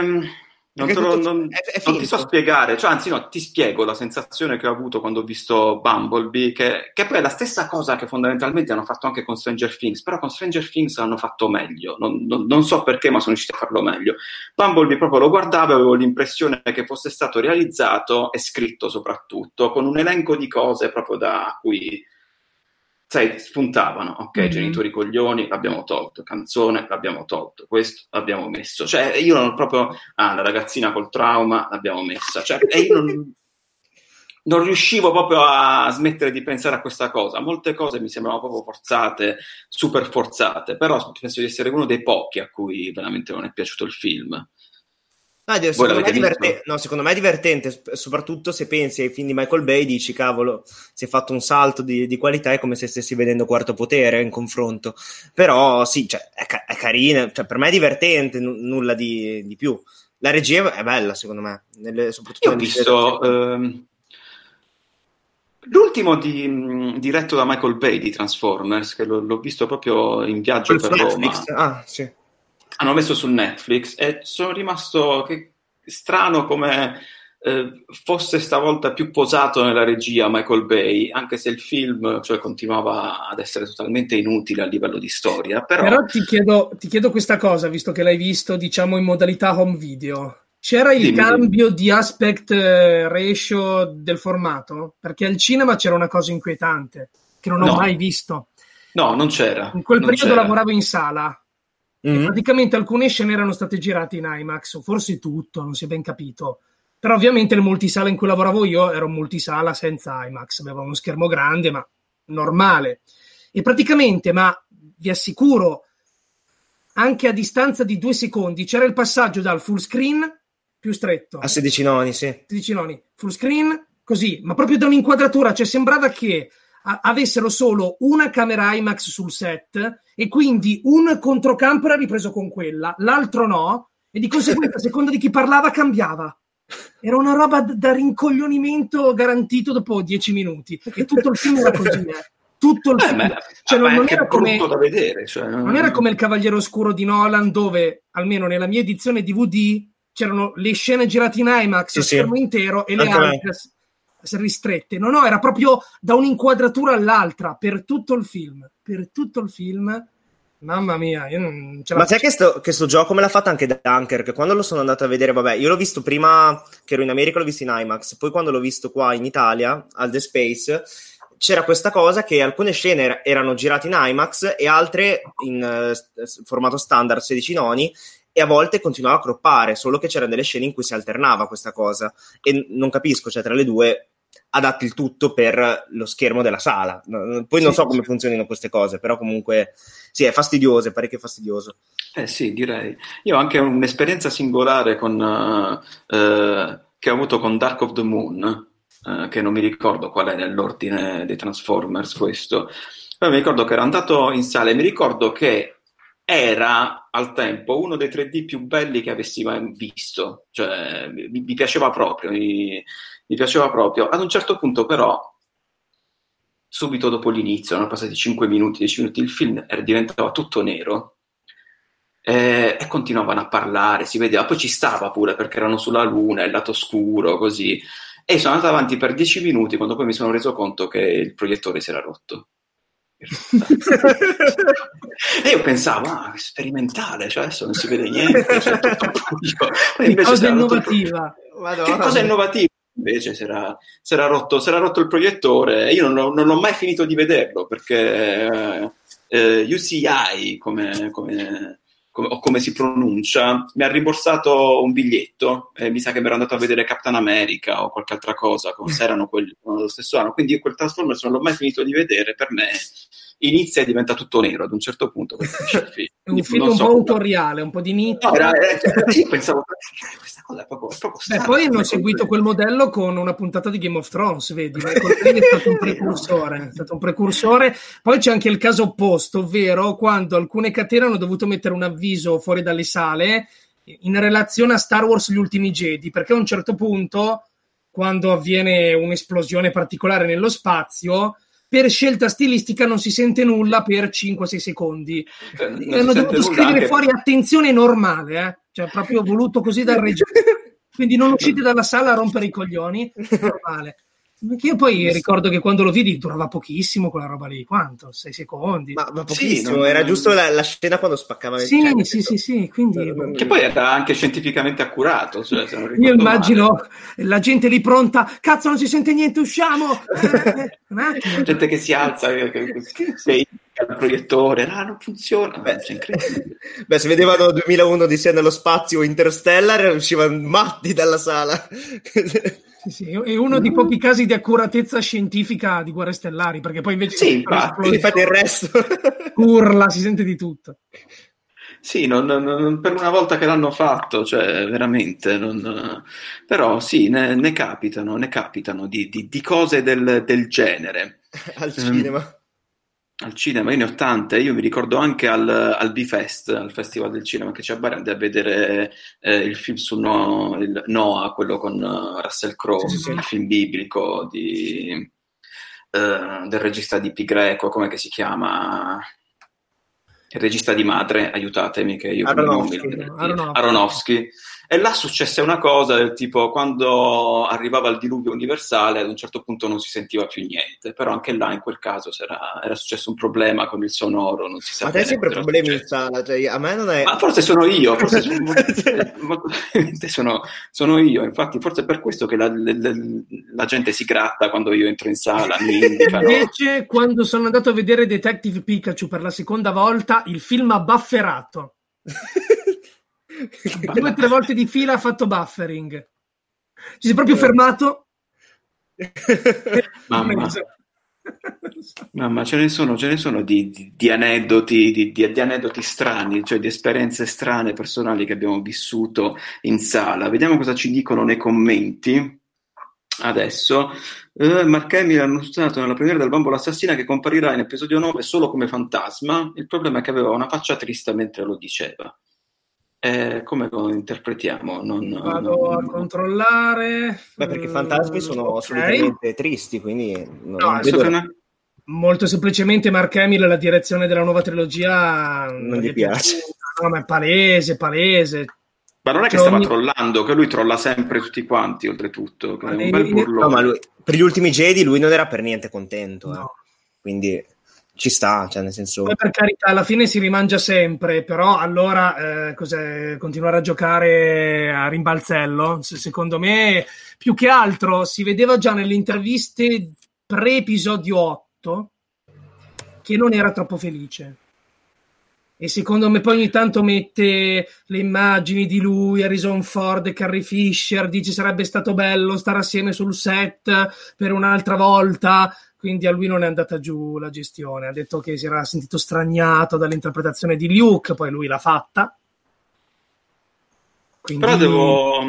non, lo, non, è, è non, ti so spiegare, cioè, anzi no, ti spiego la sensazione che ho avuto quando ho visto Bumblebee, che, che, poi è la stessa cosa che fondamentalmente hanno fatto anche con Stranger Things, però con Stranger Things l'hanno fatto meglio, non, non, non so perché ma sono riusciti a farlo meglio. Bumblebee proprio lo guardavo e avevo l'impressione che fosse stato realizzato e scritto soprattutto, con un elenco di cose proprio da cui sai, spuntavano, ok, mm-hmm. genitori coglioni, l'abbiamo tolto, canzone, l'abbiamo tolto, questo l'abbiamo messo, cioè io non proprio, ah, la ragazzina col trauma l'abbiamo messa, cioè, e io non, non riuscivo proprio a smettere di pensare a questa cosa, molte cose mi sembravano proprio forzate, super forzate, però penso di essere uno dei pochi a cui veramente non è piaciuto il film. No, secondo, me diverte- no, secondo, me è divertente, soprattutto se pensi ai film di Michael Bay, dici cavolo, si è fatto un salto di, di qualità, è come se stessi vedendo Quarto Potere in confronto. Però sì, cioè, è, ca- è carina, cioè, per me è divertente, n- nulla di, di, più. La regia è bella, secondo me. Nelle, soprattutto Io ho visto... Ehm, l'ultimo di, diretto da Michael Bay di Transformers, che l'ho, l'ho visto proprio in viaggio per Netflix. Roma. Ah, sì hanno messo su Netflix e sono rimasto che, strano come eh, fosse stavolta più posato nella regia Michael Bay, anche se il film cioè, continuava ad essere totalmente inutile a livello di storia. Però, però ti, chiedo, ti, chiedo, questa cosa, visto che l'hai visto diciamo in modalità home video. C'era il dimmi, cambio dimmi. di aspect eh, ratio del formato? Perché al cinema c'era una cosa inquietante che non ho no. mai visto. No, non c'era. In quel periodo c'era. lavoravo in sala Mm-hmm. Praticamente alcune scene erano state girate in IMAX, o forse tutto, non si è ben capito. Però ovviamente il multisala in cui lavoravo io era un multisala senza IMAX, aveva uno schermo grande, ma normale. E praticamente, ma vi assicuro, anche a distanza di due secondi c'era il passaggio dal full screen più stretto. A 16 noni, sì. 16 noni, full screen, così, ma proprio da un'inquadratura, cioè sembrava che avessero solo una camera IMAX sul set e quindi un controcampo era ripreso con quella, l'altro no, e di conseguenza a seconda di chi parlava cambiava. Era una roba d- da rincoglionimento garantito dopo dieci minuti e tutto il film era così. Eh. Tutto il eh, film. Cioè, non, non, era come, vedere, cioè, non... non era come il Cavaliere Oscuro di Nolan, dove almeno nella mia edizione DVD c'erano le scene girate in IMAX sì, a schermo sì. intero e le altre ristrette. No, no, era proprio da un'inquadratura all'altra per tutto il film. Per tutto il film. Mamma mia, io non ce Ma sai che sto, che sto, gioco me l'ha fatto anche Dunker, che quando lo sono andato a vedere, vabbè, io l'ho visto prima che ero in America, l'ho visto in IMAX, poi quando l'ho visto qua in Italia, al The Space, c'era questa cosa che alcune scene erano girate in IMAX e altre in uh, formato standard 16 noni e a volte continuava a croppare, solo che c'erano delle scene in cui si alternava questa cosa e non capisco, cioè tra le due adatti il tutto per lo schermo della sala. Poi non sì, so come funzionino queste cose, però comunque sì, è fastidioso, è parecchio fastidioso. Eh sì, direi. Io ho anche un'esperienza singolare con, uh, uh, che ho avuto con Dark of the Moon, uh, che non mi ricordo qual è nell'ordine dei Transformers questo. Poi mi ricordo che ero andato in sala e mi ricordo che era al tempo uno dei 3D più belli che avessi mai visto, cioè mi, mi piaceva proprio, mi, mi, piaceva proprio. Ad un certo punto però, subito dopo l'inizio, erano passati 5 minuti, 10 minuti, il film era, diventava tutto nero eh, e continuavano a parlare, si vedeva, poi ci stava pure perché erano sulla luna, il lato scuro, così. E sono andato avanti per 10 minuti quando poi mi sono reso conto che il proiettore si era rotto e io pensavo, ah, sperimentale, cioè adesso non si vede niente, cioè, che cosa innovativa. Rotto... Che cosa innovativa? Invece si era, rotto, rotto il proiettore. Io non ho, non ho mai finito di vederlo perché eh, UCI, come, come, come, o come si pronuncia, mi ha rimborsato un biglietto e mi sa che mi ero andato a vedere Captain America o qualche altra cosa, come se erano quelli dello stesso anno. Quindi quel Transformers non l'ho mai finito di vedere, per me inizia e diventa tutto nero ad un certo punto. Un film un so, po' autoriale, un po' di nicchia. No, era, era, io pensavo, questa cosa è proprio, è proprio Beh, poi hanno seguito quel modello con una puntata di Game of Thrones, vedi? Michael è stato un precursore, è stato un precursore. Poi c'è anche il caso opposto, ovvero quando alcune catene hanno dovuto mettere un avviso fuori dalle sale in relazione a Star Wars Gli Ultimi Jedi, perché a un certo punto, quando avviene un'esplosione particolare nello spazio, per scelta stilistica non si sente nulla per 5-6 secondi. Eh, hanno dovuto scrivere anche... fuori attenzione normale, eh? cioè proprio voluto così dal regista. Quindi non uscite dalla sala a rompere i coglioni, normale. Io poi ricordo che quando lo vidi durava pochissimo quella roba lì, quanto? Sei secondi? Ma, ma pochissimo, sì, non... era giusto la, la, scena quando spaccava sì, il Sì, sì, sì, quindi... Che poi era anche scientificamente accurato. Cioè, Io immagino male. la gente lì pronta, cazzo non si sente niente, usciamo! Eh, un attimo. gente che si alza, che, che, che al proiettore, ah, non funziona. Beh, Beh, se vedevano 2001 di sé nello spazio Interstellar, uscivano matti dalla sala. Sì, è uno dei pochi casi di accuratezza scientifica di Guerre Stellari, perché poi invece... Sì, infatti, fate il resto. Urla, si sente di tutto. Sì, non, non, per una volta che l'hanno fatto, cioè veramente, non, però sì, ne, ne, capitano, ne capitano di, di, di cose del, del genere. Al cinema. Um, al cinema, io ne ho tante, io mi ricordo anche al, al B-Fest, al Festival del Cinema che c'è a Bari, andai a vedere eh, il film su no, il Noah, quello con uh, Russell Crowe, sì, sì. il film biblico di, uh, del regista di Pi Greco, come si chiama? Il regista di Madre, aiutatemi che io Aronofsky, Aronofsky. Aronofsky e là successe una cosa del tipo quando arrivava il diluvio universale ad un certo punto non si sentiva più niente, però anche là in quel caso era, era successo un problema con il sonoro, non si sa. Ma te hai sempre problemi in sala, cioè, a me non è... Ma forse sono io, forse sono, sono, sono, io, infatti forse è per questo che la, la, la, gente si gratta quando io entro in sala. Invece quando sono andato a vedere Detective Pikachu per la seconda volta, il film ha bafferato. Due o tre volte di fila ha fatto buffering. Ci si è proprio fermato. Mamma. Mamma, ce ne sono, ce ne sono di, di, di aneddoti, di, aneddoti strani, cioè di esperienze strane personali che abbiamo vissuto in sala. Vediamo cosa ci dicono nei commenti. Adesso, eh, Mark Hamill ha annunciato nella premiera del Bambola Assassina che comparirà in episodio 9 solo come fantasma. Il problema è che aveva una faccia triste mentre lo diceva. Eh, come lo interpretiamo? Non, Vado non... a controllare. Beh, perché i fantasmi sono okay. assolutamente tristi, quindi non no, vedo... una... molto semplicemente Mark Hamill la direzione della nuova trilogia non gli piace. No, ma è palese, palese. Ma non è che stava ogni... trollando, che lui trolla sempre tutti quanti, oltretutto. Che è un bel no, ma lui, per gli ultimi Jedi lui non era per niente contento. No. Eh. Quindi ci sta, cioè nel senso... Poi per carità, alla fine si rimangia sempre, però allora eh, continuare a giocare a rimbalzello? Secondo me, più che altro, si vedeva già nelle interviste pre-episodio 8 che non era troppo felice. E secondo me poi ogni tanto mette le immagini di lui, Harrison Ford Carrie Fisher, dice sarebbe stato bello stare assieme sul set per un'altra volta, quindi a lui non è andata giù la gestione. Ha detto che si era sentito straniato dall'interpretazione di Luke, poi lui l'ha fatta. Quindi... Però devo,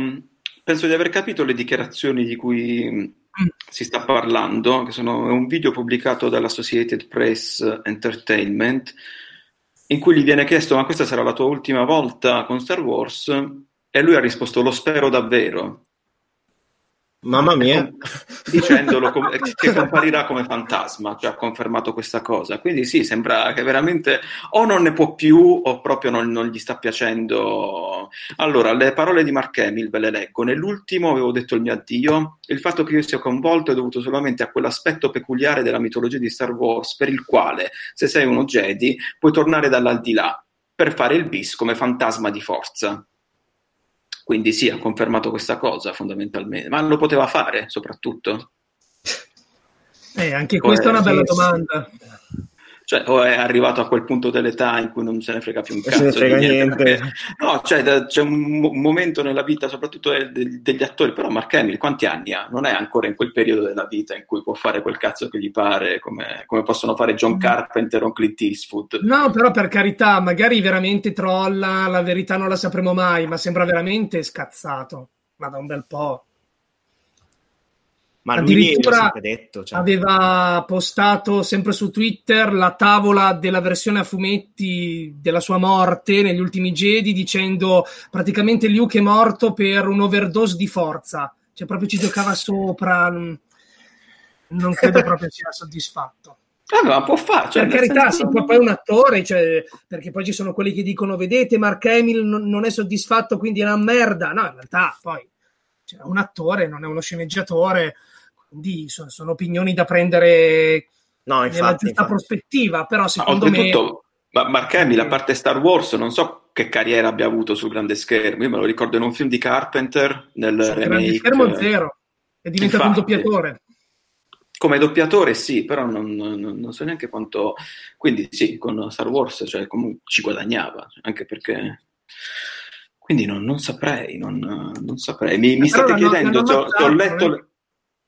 penso di aver capito le dichiarazioni di cui mm. si sta parlando, che sono un video pubblicato dall'Associated Press Entertainment, in cui gli viene chiesto ma questa sarà la tua ultima volta con Star Wars? E lui ha risposto lo spero davvero. Mamma mia, dicendolo come, che comparirà come fantasma, cioè ha confermato questa cosa. Quindi sì, sembra che veramente o non ne può più o proprio non, non gli sta piacendo. Allora, le parole di Mark Hamill ve le leggo. Nell'ultimo avevo detto il mio addio. Il fatto che io sia coinvolto è dovuto solamente a quell'aspetto peculiare della mitologia di Star Wars, per il quale, se sei uno Jedi, puoi tornare dall'aldilà per fare il bis come fantasma di forza. Quindi sì, ha confermato questa cosa fondamentalmente, ma lo poteva fare soprattutto? Eh, anche questa è una bella domanda. Cioè, o è arrivato a quel punto dell'età in cui non se ne frega più un Non se ne cazzo frega di niente. niente. no, cioè, da- c'è un mo- momento nella vita, soprattutto de- de- degli attori, però Mark Hamill quanti anni ha? Non è ancora in quel periodo della vita in cui può fare quel cazzo che gli pare, come, come possono fare John Mm. Carpenter o Clint Eastwood. No, però per carità, magari veramente trolla, la verità non la sapremo mai, ma sembra veramente scazzato. Ma da un bel po'. Ma lui detto. Cioè. aveva postato sempre su Twitter la tavola della versione a fumetti della sua morte negli ultimi Jedi dicendo praticamente Luke è morto per un overdose di forza. Cioè proprio ci giocava sopra. Non credo proprio sia soddisfatto. Eh, ma può fare, cioè, per carità, senso- poi è un attore, cioè, perché poi ci sono quelli che dicono: Vedete, Mark Hamill non, non è soddisfatto, quindi è una merda. No, in realtà, poi cioè, un attore, non è uno sceneggiatore, quindi sono, sono opinioni da prendere No, nella infatti. giusta infatti. prospettiva. Però, Ma secondo me, oltretutto, ma Mark Hamill, a parte Star Wars, non so che carriera abbia avuto sul grande schermo. Io me lo ricordo in un film di Carpenter, nel sul grande remake. schermo zero. È diventato un Infatti. doppiatore. Come doppiatore sì, però non, non- non so neanche quanto... Quindi sì, con Star Wars cioè, comunque ci guadagnava, anche perché... Quindi non, non saprei, non, non saprei. Mi, mi state chiedendo, ho, letto...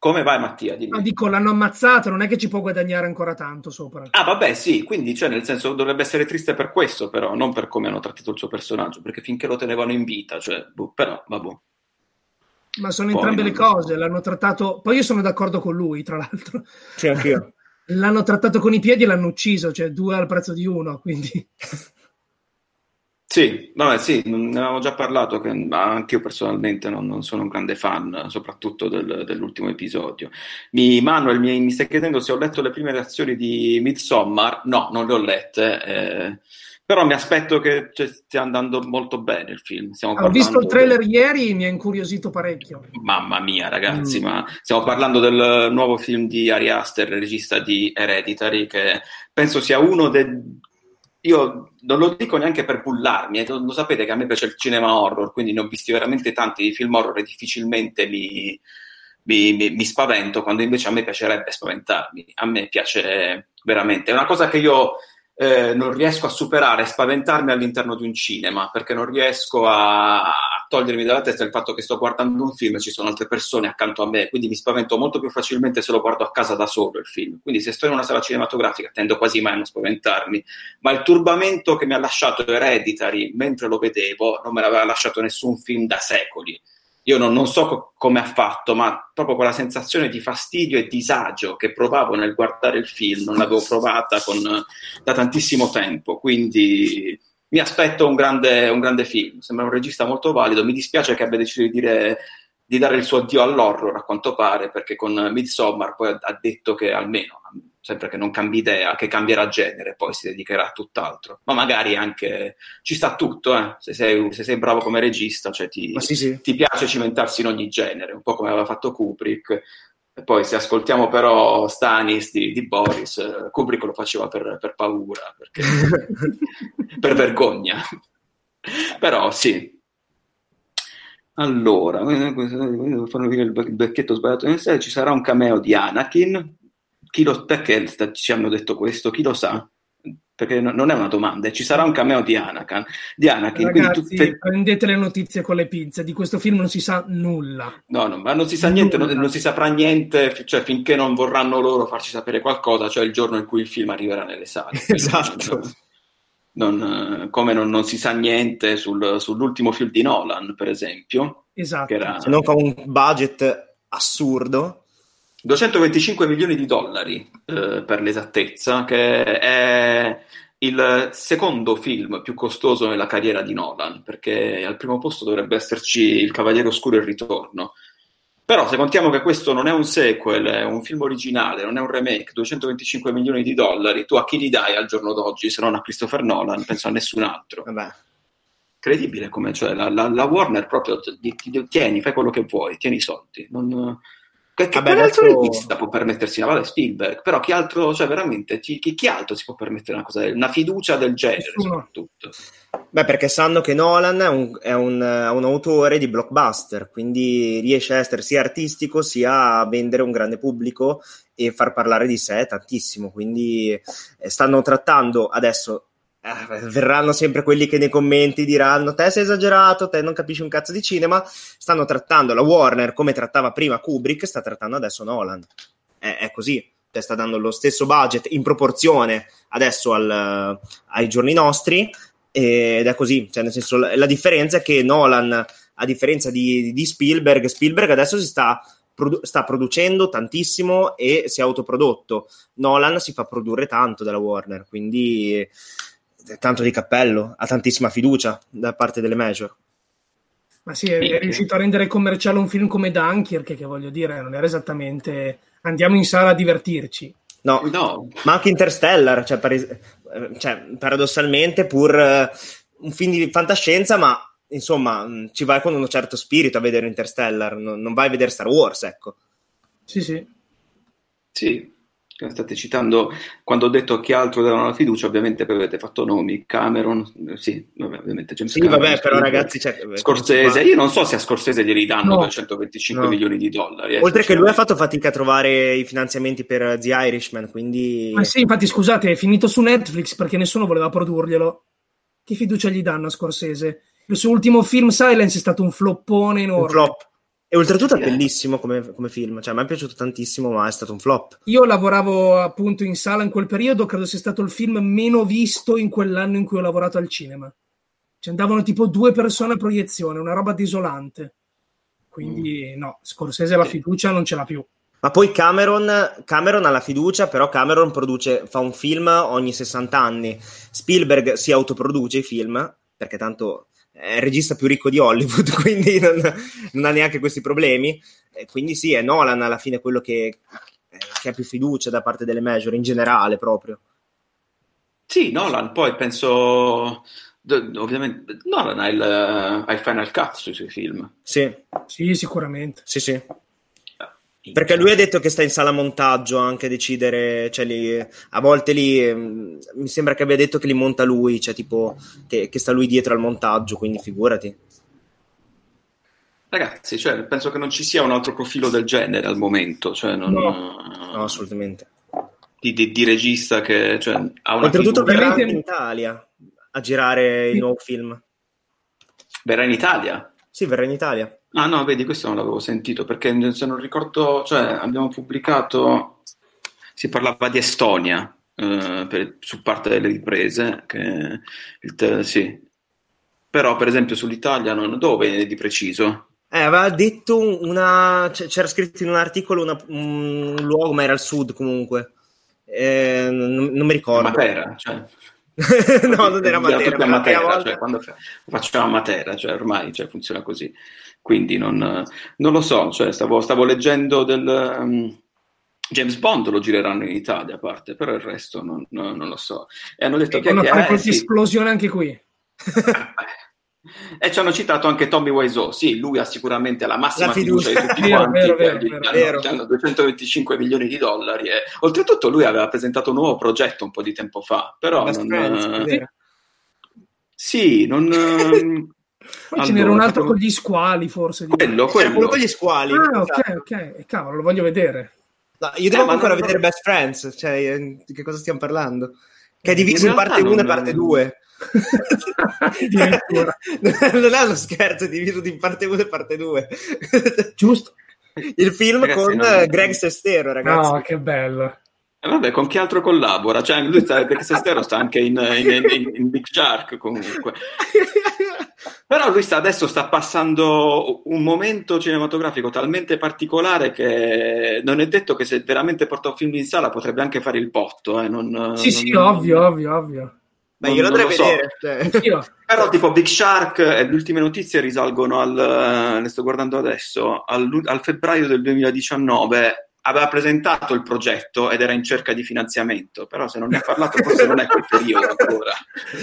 Come vai Mattia? Dimmi. Ma dico, l'hanno ammazzato, non è che ci può guadagnare ancora tanto sopra. Ah, vabbè, sì, quindi cioè, nel senso dovrebbe essere triste per questo, però, non per come hanno trattato il suo personaggio, perché finché lo tenevano in vita, cioè, boh, però, vabbè. Ma sono Poi entrambe le cose. L'hanno trattato. Poi io sono d'accordo con lui, tra l'altro. Sì, anch'io. L'hanno trattato con i piedi e l'hanno ucciso, cioè due al prezzo di uno. Quindi Sì, vabbè, sì, ne avevamo già parlato, che anche io personalmente non, non sono un grande fan, soprattutto del- dell'ultimo episodio. Mi, Manuel mi, mi stai chiedendo se ho letto le prime reazioni di Midsommar? No, non le ho lette, eh, però mi aspetto che cioè, stia andando molto bene il film. Stiamo ho visto il trailer ieri, mi ha incuriosito parecchio. Mamma mia, ragazzi, Mm. ma stiamo parlando del nuovo film di Ari Aster, regista di Hereditary, che penso sia uno dei. Io non lo dico neanche per bullarmi, eh, lo, lo sapete che a me piace il cinema horror, quindi ne ho visti veramente tanti di film horror e difficilmente mi, mi- mi- mi spavento, quando invece a me piacerebbe spaventarmi. A me piace veramente. È una cosa che io eh, non riesco a superare, spaventarmi all'interno di un cinema, perché non riesco a togliermi dalla testa il fatto che sto guardando un film e ci sono altre persone accanto a me, quindi mi spavento molto più facilmente se lo guardo a casa da solo il film. Quindi se sto in una sala cinematografica tendo quasi mai a non spaventarmi, ma il turbamento che mi ha lasciato Hereditary mentre lo vedevo non me l'aveva lasciato nessun film da secoli. Io non, non so co- come ha fatto, ma proprio quella sensazione di fastidio e disagio che provavo nel guardare il film non l'avevo provata con, da tantissimo tempo. Quindi mi aspetto un grande, un grande film. Sembra un regista molto valido. Mi dispiace che abbia deciso di dire di dare il suo addio all'horror, a quanto pare, perché con Midsommar poi ha, detto che almeno, sempre che non cambi idea, che cambierà genere, poi si dedicherà a tutt'altro. Ma magari anche ci sta tutto, eh? se, sei, se sei bravo come regista, cioè ti, sì, sì. ti piace cimentarsi in ogni genere, un po' come aveva fatto Kubrick. Poi se ascoltiamo però Stanis di, di Boris, eh, Kubrick lo faceva per, per paura, perché, per vergogna. Però sì. Allora, devo fare il bec- becchetto sbagliato nel sé, ci sarà un cameo di Anakin. Chi lo sta- ci hanno detto questo? Chi lo sa? Perché no- non è una domanda, ci sarà un cameo di Anakin. Di Anakin Ragazzi, tutte- prendete le notizie con le pinze. Di questo film non si sa nulla. No, no, ma non si sa niente, non, Nulla. non si saprà niente, cioè finché non vorranno loro farci sapere qualcosa, cioè il giorno in cui il film arriverà nelle sale. Esatto. Non, eh, come non, non si sa niente sul- sull'ultimo film di Nolan, per esempio, Esatto. che era Se non con un budget assurdo. 225 milioni di dollari eh, per l'esattezza, che è il secondo film più costoso nella carriera di Nolan, perché al primo posto dovrebbe esserci Il Cavaliere Oscuro e il Ritorno. Però se contiamo che questo non è un sequel, è un film originale, non è un remake, 225 milioni di dollari, tu a chi li dai al giorno d'oggi se non a Christopher Nolan? Penso a nessun altro. Vabbè. Credibile come, cioè, la, la- la Warner proprio, ti- ti- tieni, fai quello che vuoi, tieni i soldi. Non, che, che Vabbè, adesso- regista può permettersi? una vabbè, Spielberg, però chi altro, cioè veramente, chi, chi- altro si può permettere una cosa una fiducia del genere Nessuno. soprattutto? Beh, perché sanno che Nolan è un, è un, un autore di blockbuster, quindi riesce a essere sia artistico sia a vendere un grande pubblico e far parlare di sé tantissimo. Quindi eh, stanno trattando adesso. Eh, verranno sempre quelli che nei commenti diranno: Te sei esagerato, te non capisci un cazzo di cinema. Stanno trattando la Warner come trattava prima Kubrick, sta trattando adesso Nolan. È, è così, cioè, sta dando lo stesso budget in proporzione adesso al, ai giorni nostri ed è così, cioè nel senso la, differenza è che Nolan, a differenza di, di Spielberg, Spielberg adesso si sta, sta, producendo tantissimo e si è autoprodotto, Nolan si fa produrre tanto dalla Warner, quindi tanto di cappello, ha tantissima fiducia da parte delle major. Ma sì, è, è riuscito a rendere commerciale un film come Dunkirk, che voglio dire, non era esattamente andiamo in sala a divertirci. No, no. ma anche Interstellar, cioè, pare- cioè, paradossalmente, pur uh, un film di fantascienza, ma insomma, mh, mm, ci vai con un certo spirito a vedere Interstellar, non, non vai a vedere Star Wars, ecco. Sì, sì. Sì, state citando quando ho detto che altro davano la fiducia, ovviamente avete fatto nomi, Cameron, sì, ovviamente James sì, Cameron, vabbè, però ragazzi, cioè, Scorsese, io non so se a Scorsese glieli danno no. 225 no. milioni di dollari. Eh, Oltre che lui ha fatto fatica a trovare i finanziamenti per The Irishman, quindi... Ma sì, infatti scusate, è finito su Netflix perché nessuno voleva produrglielo. Che fiducia gli danno a Scorsese? Il suo ultimo film Silence è stato un floppone enorme. Un flop. E oltretutto è bellissimo come, come film, cioè mi è piaciuto tantissimo, ma è stato un flop. Io lavoravo appunto in sala in quel periodo, credo sia stato il film meno visto in quell'anno in cui ho lavorato al cinema. Ci andavano tipo due persone a proiezione, una roba desolante. Quindi mm. no, Scorsese la fiducia non ce l'ha più. Ma poi Cameron, Cameron ha la fiducia, però Cameron produce, fa un film ogni 60 anni. Spielberg si autoproduce i film, perché tanto è il regista più ricco di Hollywood, quindi non, non ha neanche questi problemi. E quindi sì, è Nolan alla fine quello che, che ha più fiducia da parte delle major in generale proprio. Sì, Nolan, poi penso ovviamente Nolan ha il, ha il Final Cut sui suoi film. Sì, sì sicuramente. Sì, sì. Perché lui ha detto che sta in sala montaggio anche a decidere, cioè lì, a volte lì mm, mi sembra che abbia detto che li monta lui, cioè tipo che, che sta lui dietro al montaggio, quindi figurati. Ragazzi, cioè, penso che non ci sia un altro profilo del genere al momento. Cioè non, no. no, assolutamente. Di, di, di, regista che cioè, ha una Oltretutto verrà in Italia a girare il nuovo film. Verrà in Italia? Sì, verrà in Italia. Ah no, vedi, questo non l'avevo sentito perché se non ricordo, cioè abbiamo pubblicato, si parlava di Estonia eh, per, su parte delle riprese, che il, sì. però per esempio sull'Italia non, dove di preciso? Eh, aveva detto una, c'era scritto in un articolo una, un luogo, ma era al sud comunque, eh, non, non, mi ricordo. Matera, cioè. no, non era Matera. Matera cioè, quando facciamo Matera, cioè ormai cioè, funziona così. Quindi non, non lo so, cioè, stavo, stavo, leggendo del... Um, James Bond lo gireranno in Italia a parte, però il resto non, non, non lo so. E hanno detto e che... Hanno fatto qualche sì. esplosione anche qui. e ci hanno citato anche Tommy Wiseau. Sì, lui ha sicuramente la massima la fiducia. fiducia di tutti vero, quanti. Vero, vero, hanno, hanno 225 milioni di dollari. E, oltretutto, lui aveva presentato un nuovo progetto un po' di tempo fa. Però non, friends, sì, non. Poi allora, ce n'era un altro con gli squali, forse. Quello, quello. quello con gli squali. Ah, ok, esatto. ok. Cavolo, lo voglio vedere. No, io devo eh, ancora vedere non... Best Friends, cioè, eh, di che cosa stiamo parlando? Che è diviso in, in parte 1 non... e parte 2. non è uno scherzo, è diviso in parte 1 e parte 2. Giusto. Il film ragazzi, con no, Greg Sestero, ragazzi. No, che bello. E eh, vabbè, con chi altro collabora? Cioè, lui sta, perché Sestero sta anche in, in, in, in, Big Shark comunque. Però lui sta, adesso sta passando un momento cinematografico talmente particolare che non è detto che se veramente porta un film in sala potrebbe anche fare il botto. Eh? Non, sì, non, sì, non, ovvio, ovvio, ovvio. Ma io lo dovrei vedere. So. Cioè. Però tipo Big Shark e le ultime notizie risalgono al, ne sto guardando adesso, al, al febbraio del 2019 aveva presentato il progetto ed era in cerca di finanziamento, però se non ne ha parlato forse non è quel periodo ancora.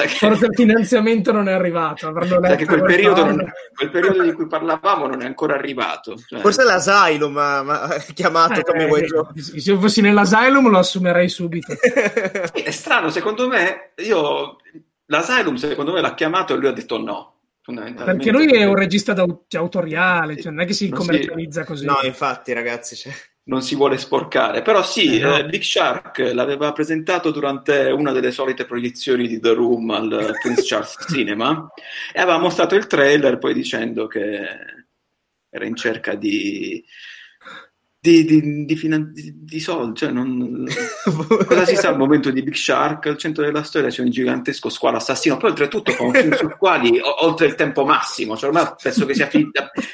Forse il finanziamento non è arrivato. Perché quel periodo, non, quel periodo, di cui parlavamo non è ancora arrivato. Cioè... Forse l'Asylum ha chiamato eh, come vuoi eh, Se io fossi nell'Asylum lo assumerei subito. è strano, secondo me, io l'Asylum secondo me l'ha chiamato e lui ha detto no. Perché lui è un regista cioè, autoriale, cioè non è che si commercializza così. No, infatti, ragazzi. Cioè... Non si vuole sporcare, però sì, eh no. eh, Big Shark l'aveva presentato durante una delle solite proiezioni di The Room al Prince Charles Cinema e aveva mostrato il trailer poi dicendo che era in cerca di di, di, di, finan- di soldi, cioè non... cosa si sa al momento di Big Shark? Al centro della storia c'è un gigantesco squalo assassino, poi oltretutto con film su quali o- oltre il tempo massimo, cioè ormai penso che, sia fi-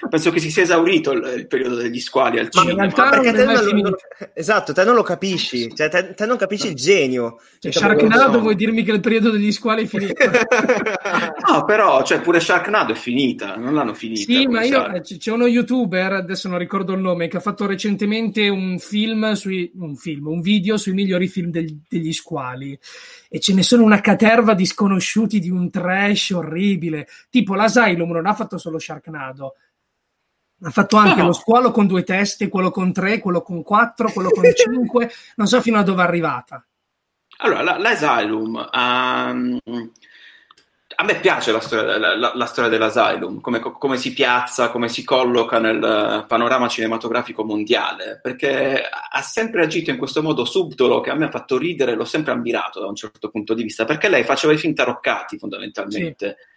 penso che si sia esaurito il, il periodo degli squali al cinema. Ma perché te non, non, esatto, te non lo capisci, cioè te, te non capisci il genio. Cioè, Sharknado vuoi dirmi che il periodo degli squali è finito? no, però cioè, pure Sharknado è finita, non l'hanno finita. Sì, ma io, c'è uno youtuber, adesso non ricordo il nome, che ha fatto recentemente recentemente un film, sui, un film, un video sui migliori film del, degli squali e ce ne sono una caterva di sconosciuti di un trash orribile. Tipo l'Asylum non ha fatto solo Sharknado, ha fatto anche no. lo squalo con due teste, quello con tre, quello con quattro, quello con cinque, non so fino a dove è arrivata. Allora, l'Asylum um, a me piace la storia, la, la storia dell'Asylum, come, come, si piazza, come si colloca nel panorama cinematografico mondiale, perché ha sempre agito in questo modo subdolo che a me ha fatto ridere, l'ho sempre ammirato da un certo punto di vista, perché lei faceva i film taroccati fondamentalmente. Sì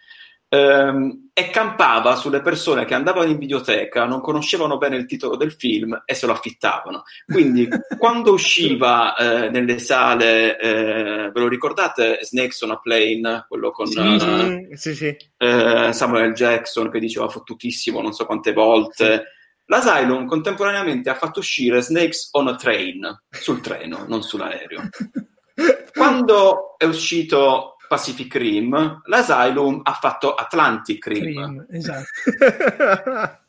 ehm, e campava sulle persone che andavano in videoteca, non conoscevano bene il titolo del film e se lo affittavano. Quindi quando usciva eh, nelle sale, eh, ve lo ricordate Snakes on a Plane, quello con sì, sì, sì. Eh, Samuel Jackson che diceva fottutissimo non so quante volte. L'Asylum contemporaneamente ha fatto uscire Snakes on a Train, sul treno, non sull'aereo. Quando è uscito Pacific Rim, l'Asylum ha fatto Atlantic Rim. Rim esatto.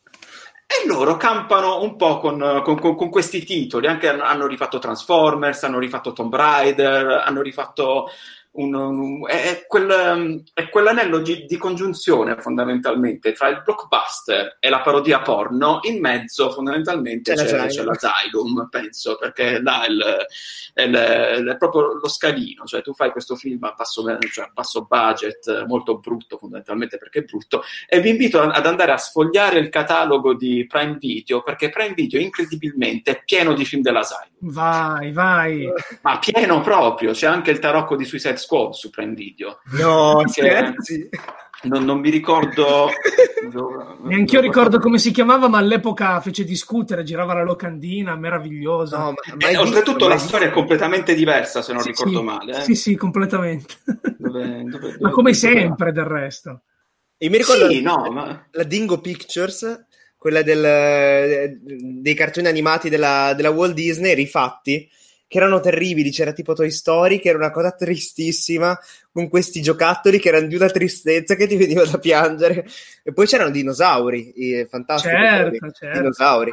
e loro campano un po' con, con, con, con questi titoli, anche hanno rifatto Transformers, hanno rifatto Tomb Raider, hanno rifatto un, un, è, quel, um, è, quell'anello di, di, congiunzione fondamentalmente tra il blockbuster e la parodia porno, in mezzo fondamentalmente c'è, c'è, c'è l'Asylum, penso, perché là è, il, è, il, è, proprio lo scalino, cioè tu fai questo film a basso, cioè a basso budget, molto brutto fondamentalmente perché è brutto, e vi invito ad andare a sfogliare il catalogo di Prime Video, perché Prime Video incredibilmente è pieno di film dell'Asylum. Vai, vai! Ma pieno proprio, c'è anche il tarocco di Suicide Squad su Prime Video. No, scherzi. Non, non, mi ricordo. Neanche io ricordo come si chiamava, ma all'epoca fece discutere, girava la locandina, meravigliosa. No, ma, ma eh, oltretutto la storia è completamente diversa, se non sì, ricordo sì, male. Eh. Sì, sì, completamente. Dove, dove, dove, ma come sempre, del resto. E mi ricordo sì, no, ma... la Dingo Pictures, quella del, dei cartoni animati della, della Walt Disney rifatti che erano terribili. C'era tipo Toy Story, che era una cosa tristissima, con questi giocattoli che erano di una tristezza che ti veniva da piangere. E poi c'erano dinosauri, fantastici. Certo, certo. Dinosauri.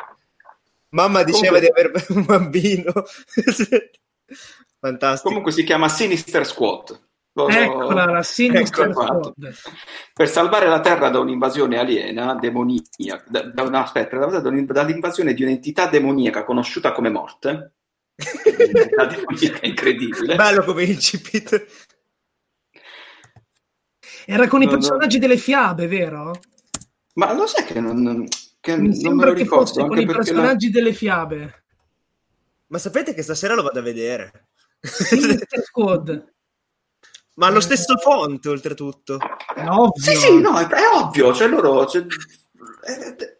Mamma diceva Comunque... di avere un bambino. Fantastico. Comunque si chiama Sinister Squad. Lo, Eccola, la Sinister Squad. Per salvare la Terra da un'invasione aliena, demoniaca, da, da, no, aspetta, dall'invasione di un'entità demoniaca conosciuta come morte, è incredibile. Bello come incipit. Era con no, i personaggi no. delle fiabe, vero? Ma lo sai che non, che Mi non me lo ricordo. Fosse con i personaggi la... delle fiabe. Ma sapete che stasera lo vado a vedere? Squad. Ma lo stesso font, oltretutto. Ovvio. Sì, sì, no, è, è ovvio. Cioè, loro... Cioè, è,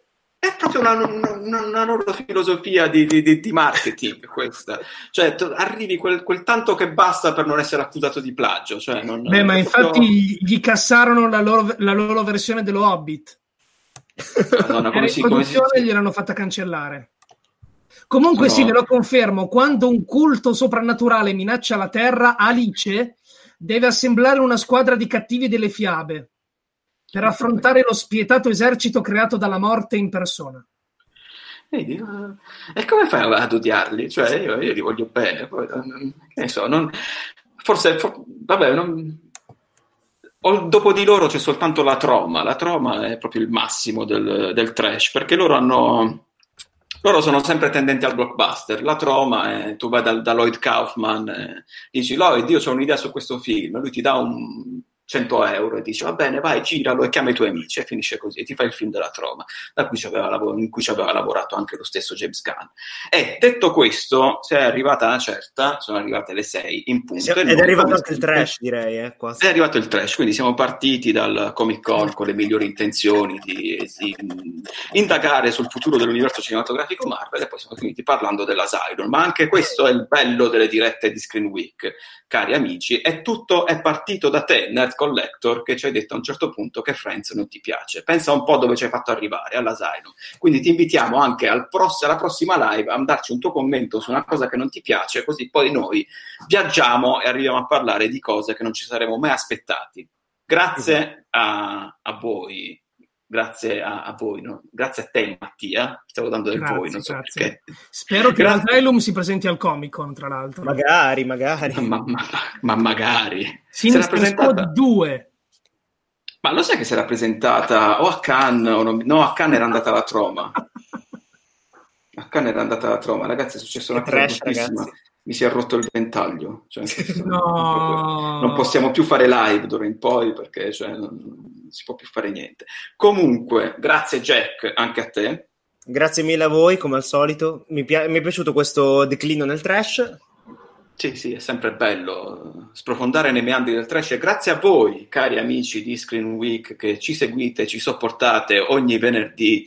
è proprio una, una, una loro filosofia di, di, di, marketing questa. Cioè, tu arrivi quel, quel, tanto che basta per non essere accusato di plagio. Cioè, non, Beh, ma proprio... infatti gli cassarono la loro, la loro versione dello Hobbit. Madonna, come si, come si... gliel'hanno fatta cancellare. Comunque no. sì, ve lo confermo, quando un culto soprannaturale minaccia la Terra, Alice deve assemblare una squadra di cattivi delle fiabe per affrontare lo spietato esercito creato dalla morte in persona. Vedi, e come fai ad odiarli? Cioè, io, io li voglio bene, poi, che ne so, non, forse, for, vabbè, non, dopo di loro c'è soltanto la troma, la troma è proprio il massimo del, del trash, perché loro hanno... Loro sono sempre tendenti al blockbuster. La troma è, tu vai da, da Lloyd Kaufman e dici Lloyd, io ho un'idea su questo film, lui ti dà un 100 euro e dice va bene vai giralo e chiama i tuoi amici e finisce così e ti fai il film della troma da cui lav- in cui ci aveva lavorato anche lo stesso James Gunn. E detto questo se è arrivata una certa sono arrivate le 6 in punto ed è arrivato anche il trash direi eh, è arrivato il trash quindi siamo partiti dal Comic Con con le migliori intenzioni di, di indagare sul futuro dell'universo cinematografico Marvel e poi siamo finiti parlando dell'Asylum. Ma anche questo è il bello delle dirette di Screen Week cari amici è tutto è partito da te Nerd Collector che ci hai detto a un certo punto che Friends non ti piace. Pensa un po' dove ci hai fatto arrivare, all'Asylum. Quindi ti invitiamo anche al pross- alla prossima live a darci un tuo commento su una cosa che non ti piace, così poi noi viaggiamo e arriviamo a parlare di cose che non ci saremmo mai aspettati. Grazie a, a voi, grazie a, a voi, no? grazie a te Mattia, stiamo dando del Grazie, voi, non so grazie. perché. Spero che l'Asylum si presenti al Comic Con, tra l'altro. magari magari Ma, ma- ma magari. Si era Sinister presentata- Squad 2. Ma lo sai che si era presentata o a Cannes o non- no, a Cannes era andata alla Troma. A Cannes era andata alla Troma, ragazzi, è successo una cosa trash, bruttissima. ragazzi. Mi si è rotto il ventaglio. Cioè, No. Non possiamo più fare live d'ora in poi perché cioè, non, non si può più fare niente. Comunque, grazie Jack, anche a te. grazie mille a voi come al solito mi, pia- mi è piaciuto questo declino nel trash Sì, sì, è sempre bello sprofondare nei meandri del trash e grazie a voi, cari amici di Screen Week, che ci seguite, ci sopportate ogni venerdì,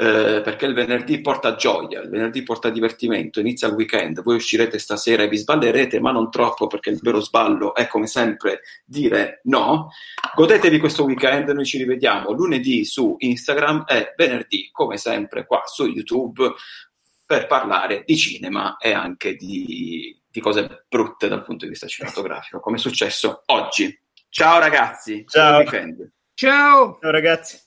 eh, perché il venerdì porta gioia, il venerdì porta divertimento, inizia il weekend, voi uscirete stasera e vi sballerete, ma non troppo perché il vero sballo è come sempre dire no. Godetevi questo weekend, noi ci rivediamo lunedì su Instagram e venerdì, come sempre, qua su YouTube per parlare di cinema e anche di, di cose brutte dal punto di vista cinematografico, come è successo oggi. Ciao ragazzi, Ciao. ciao ragazzi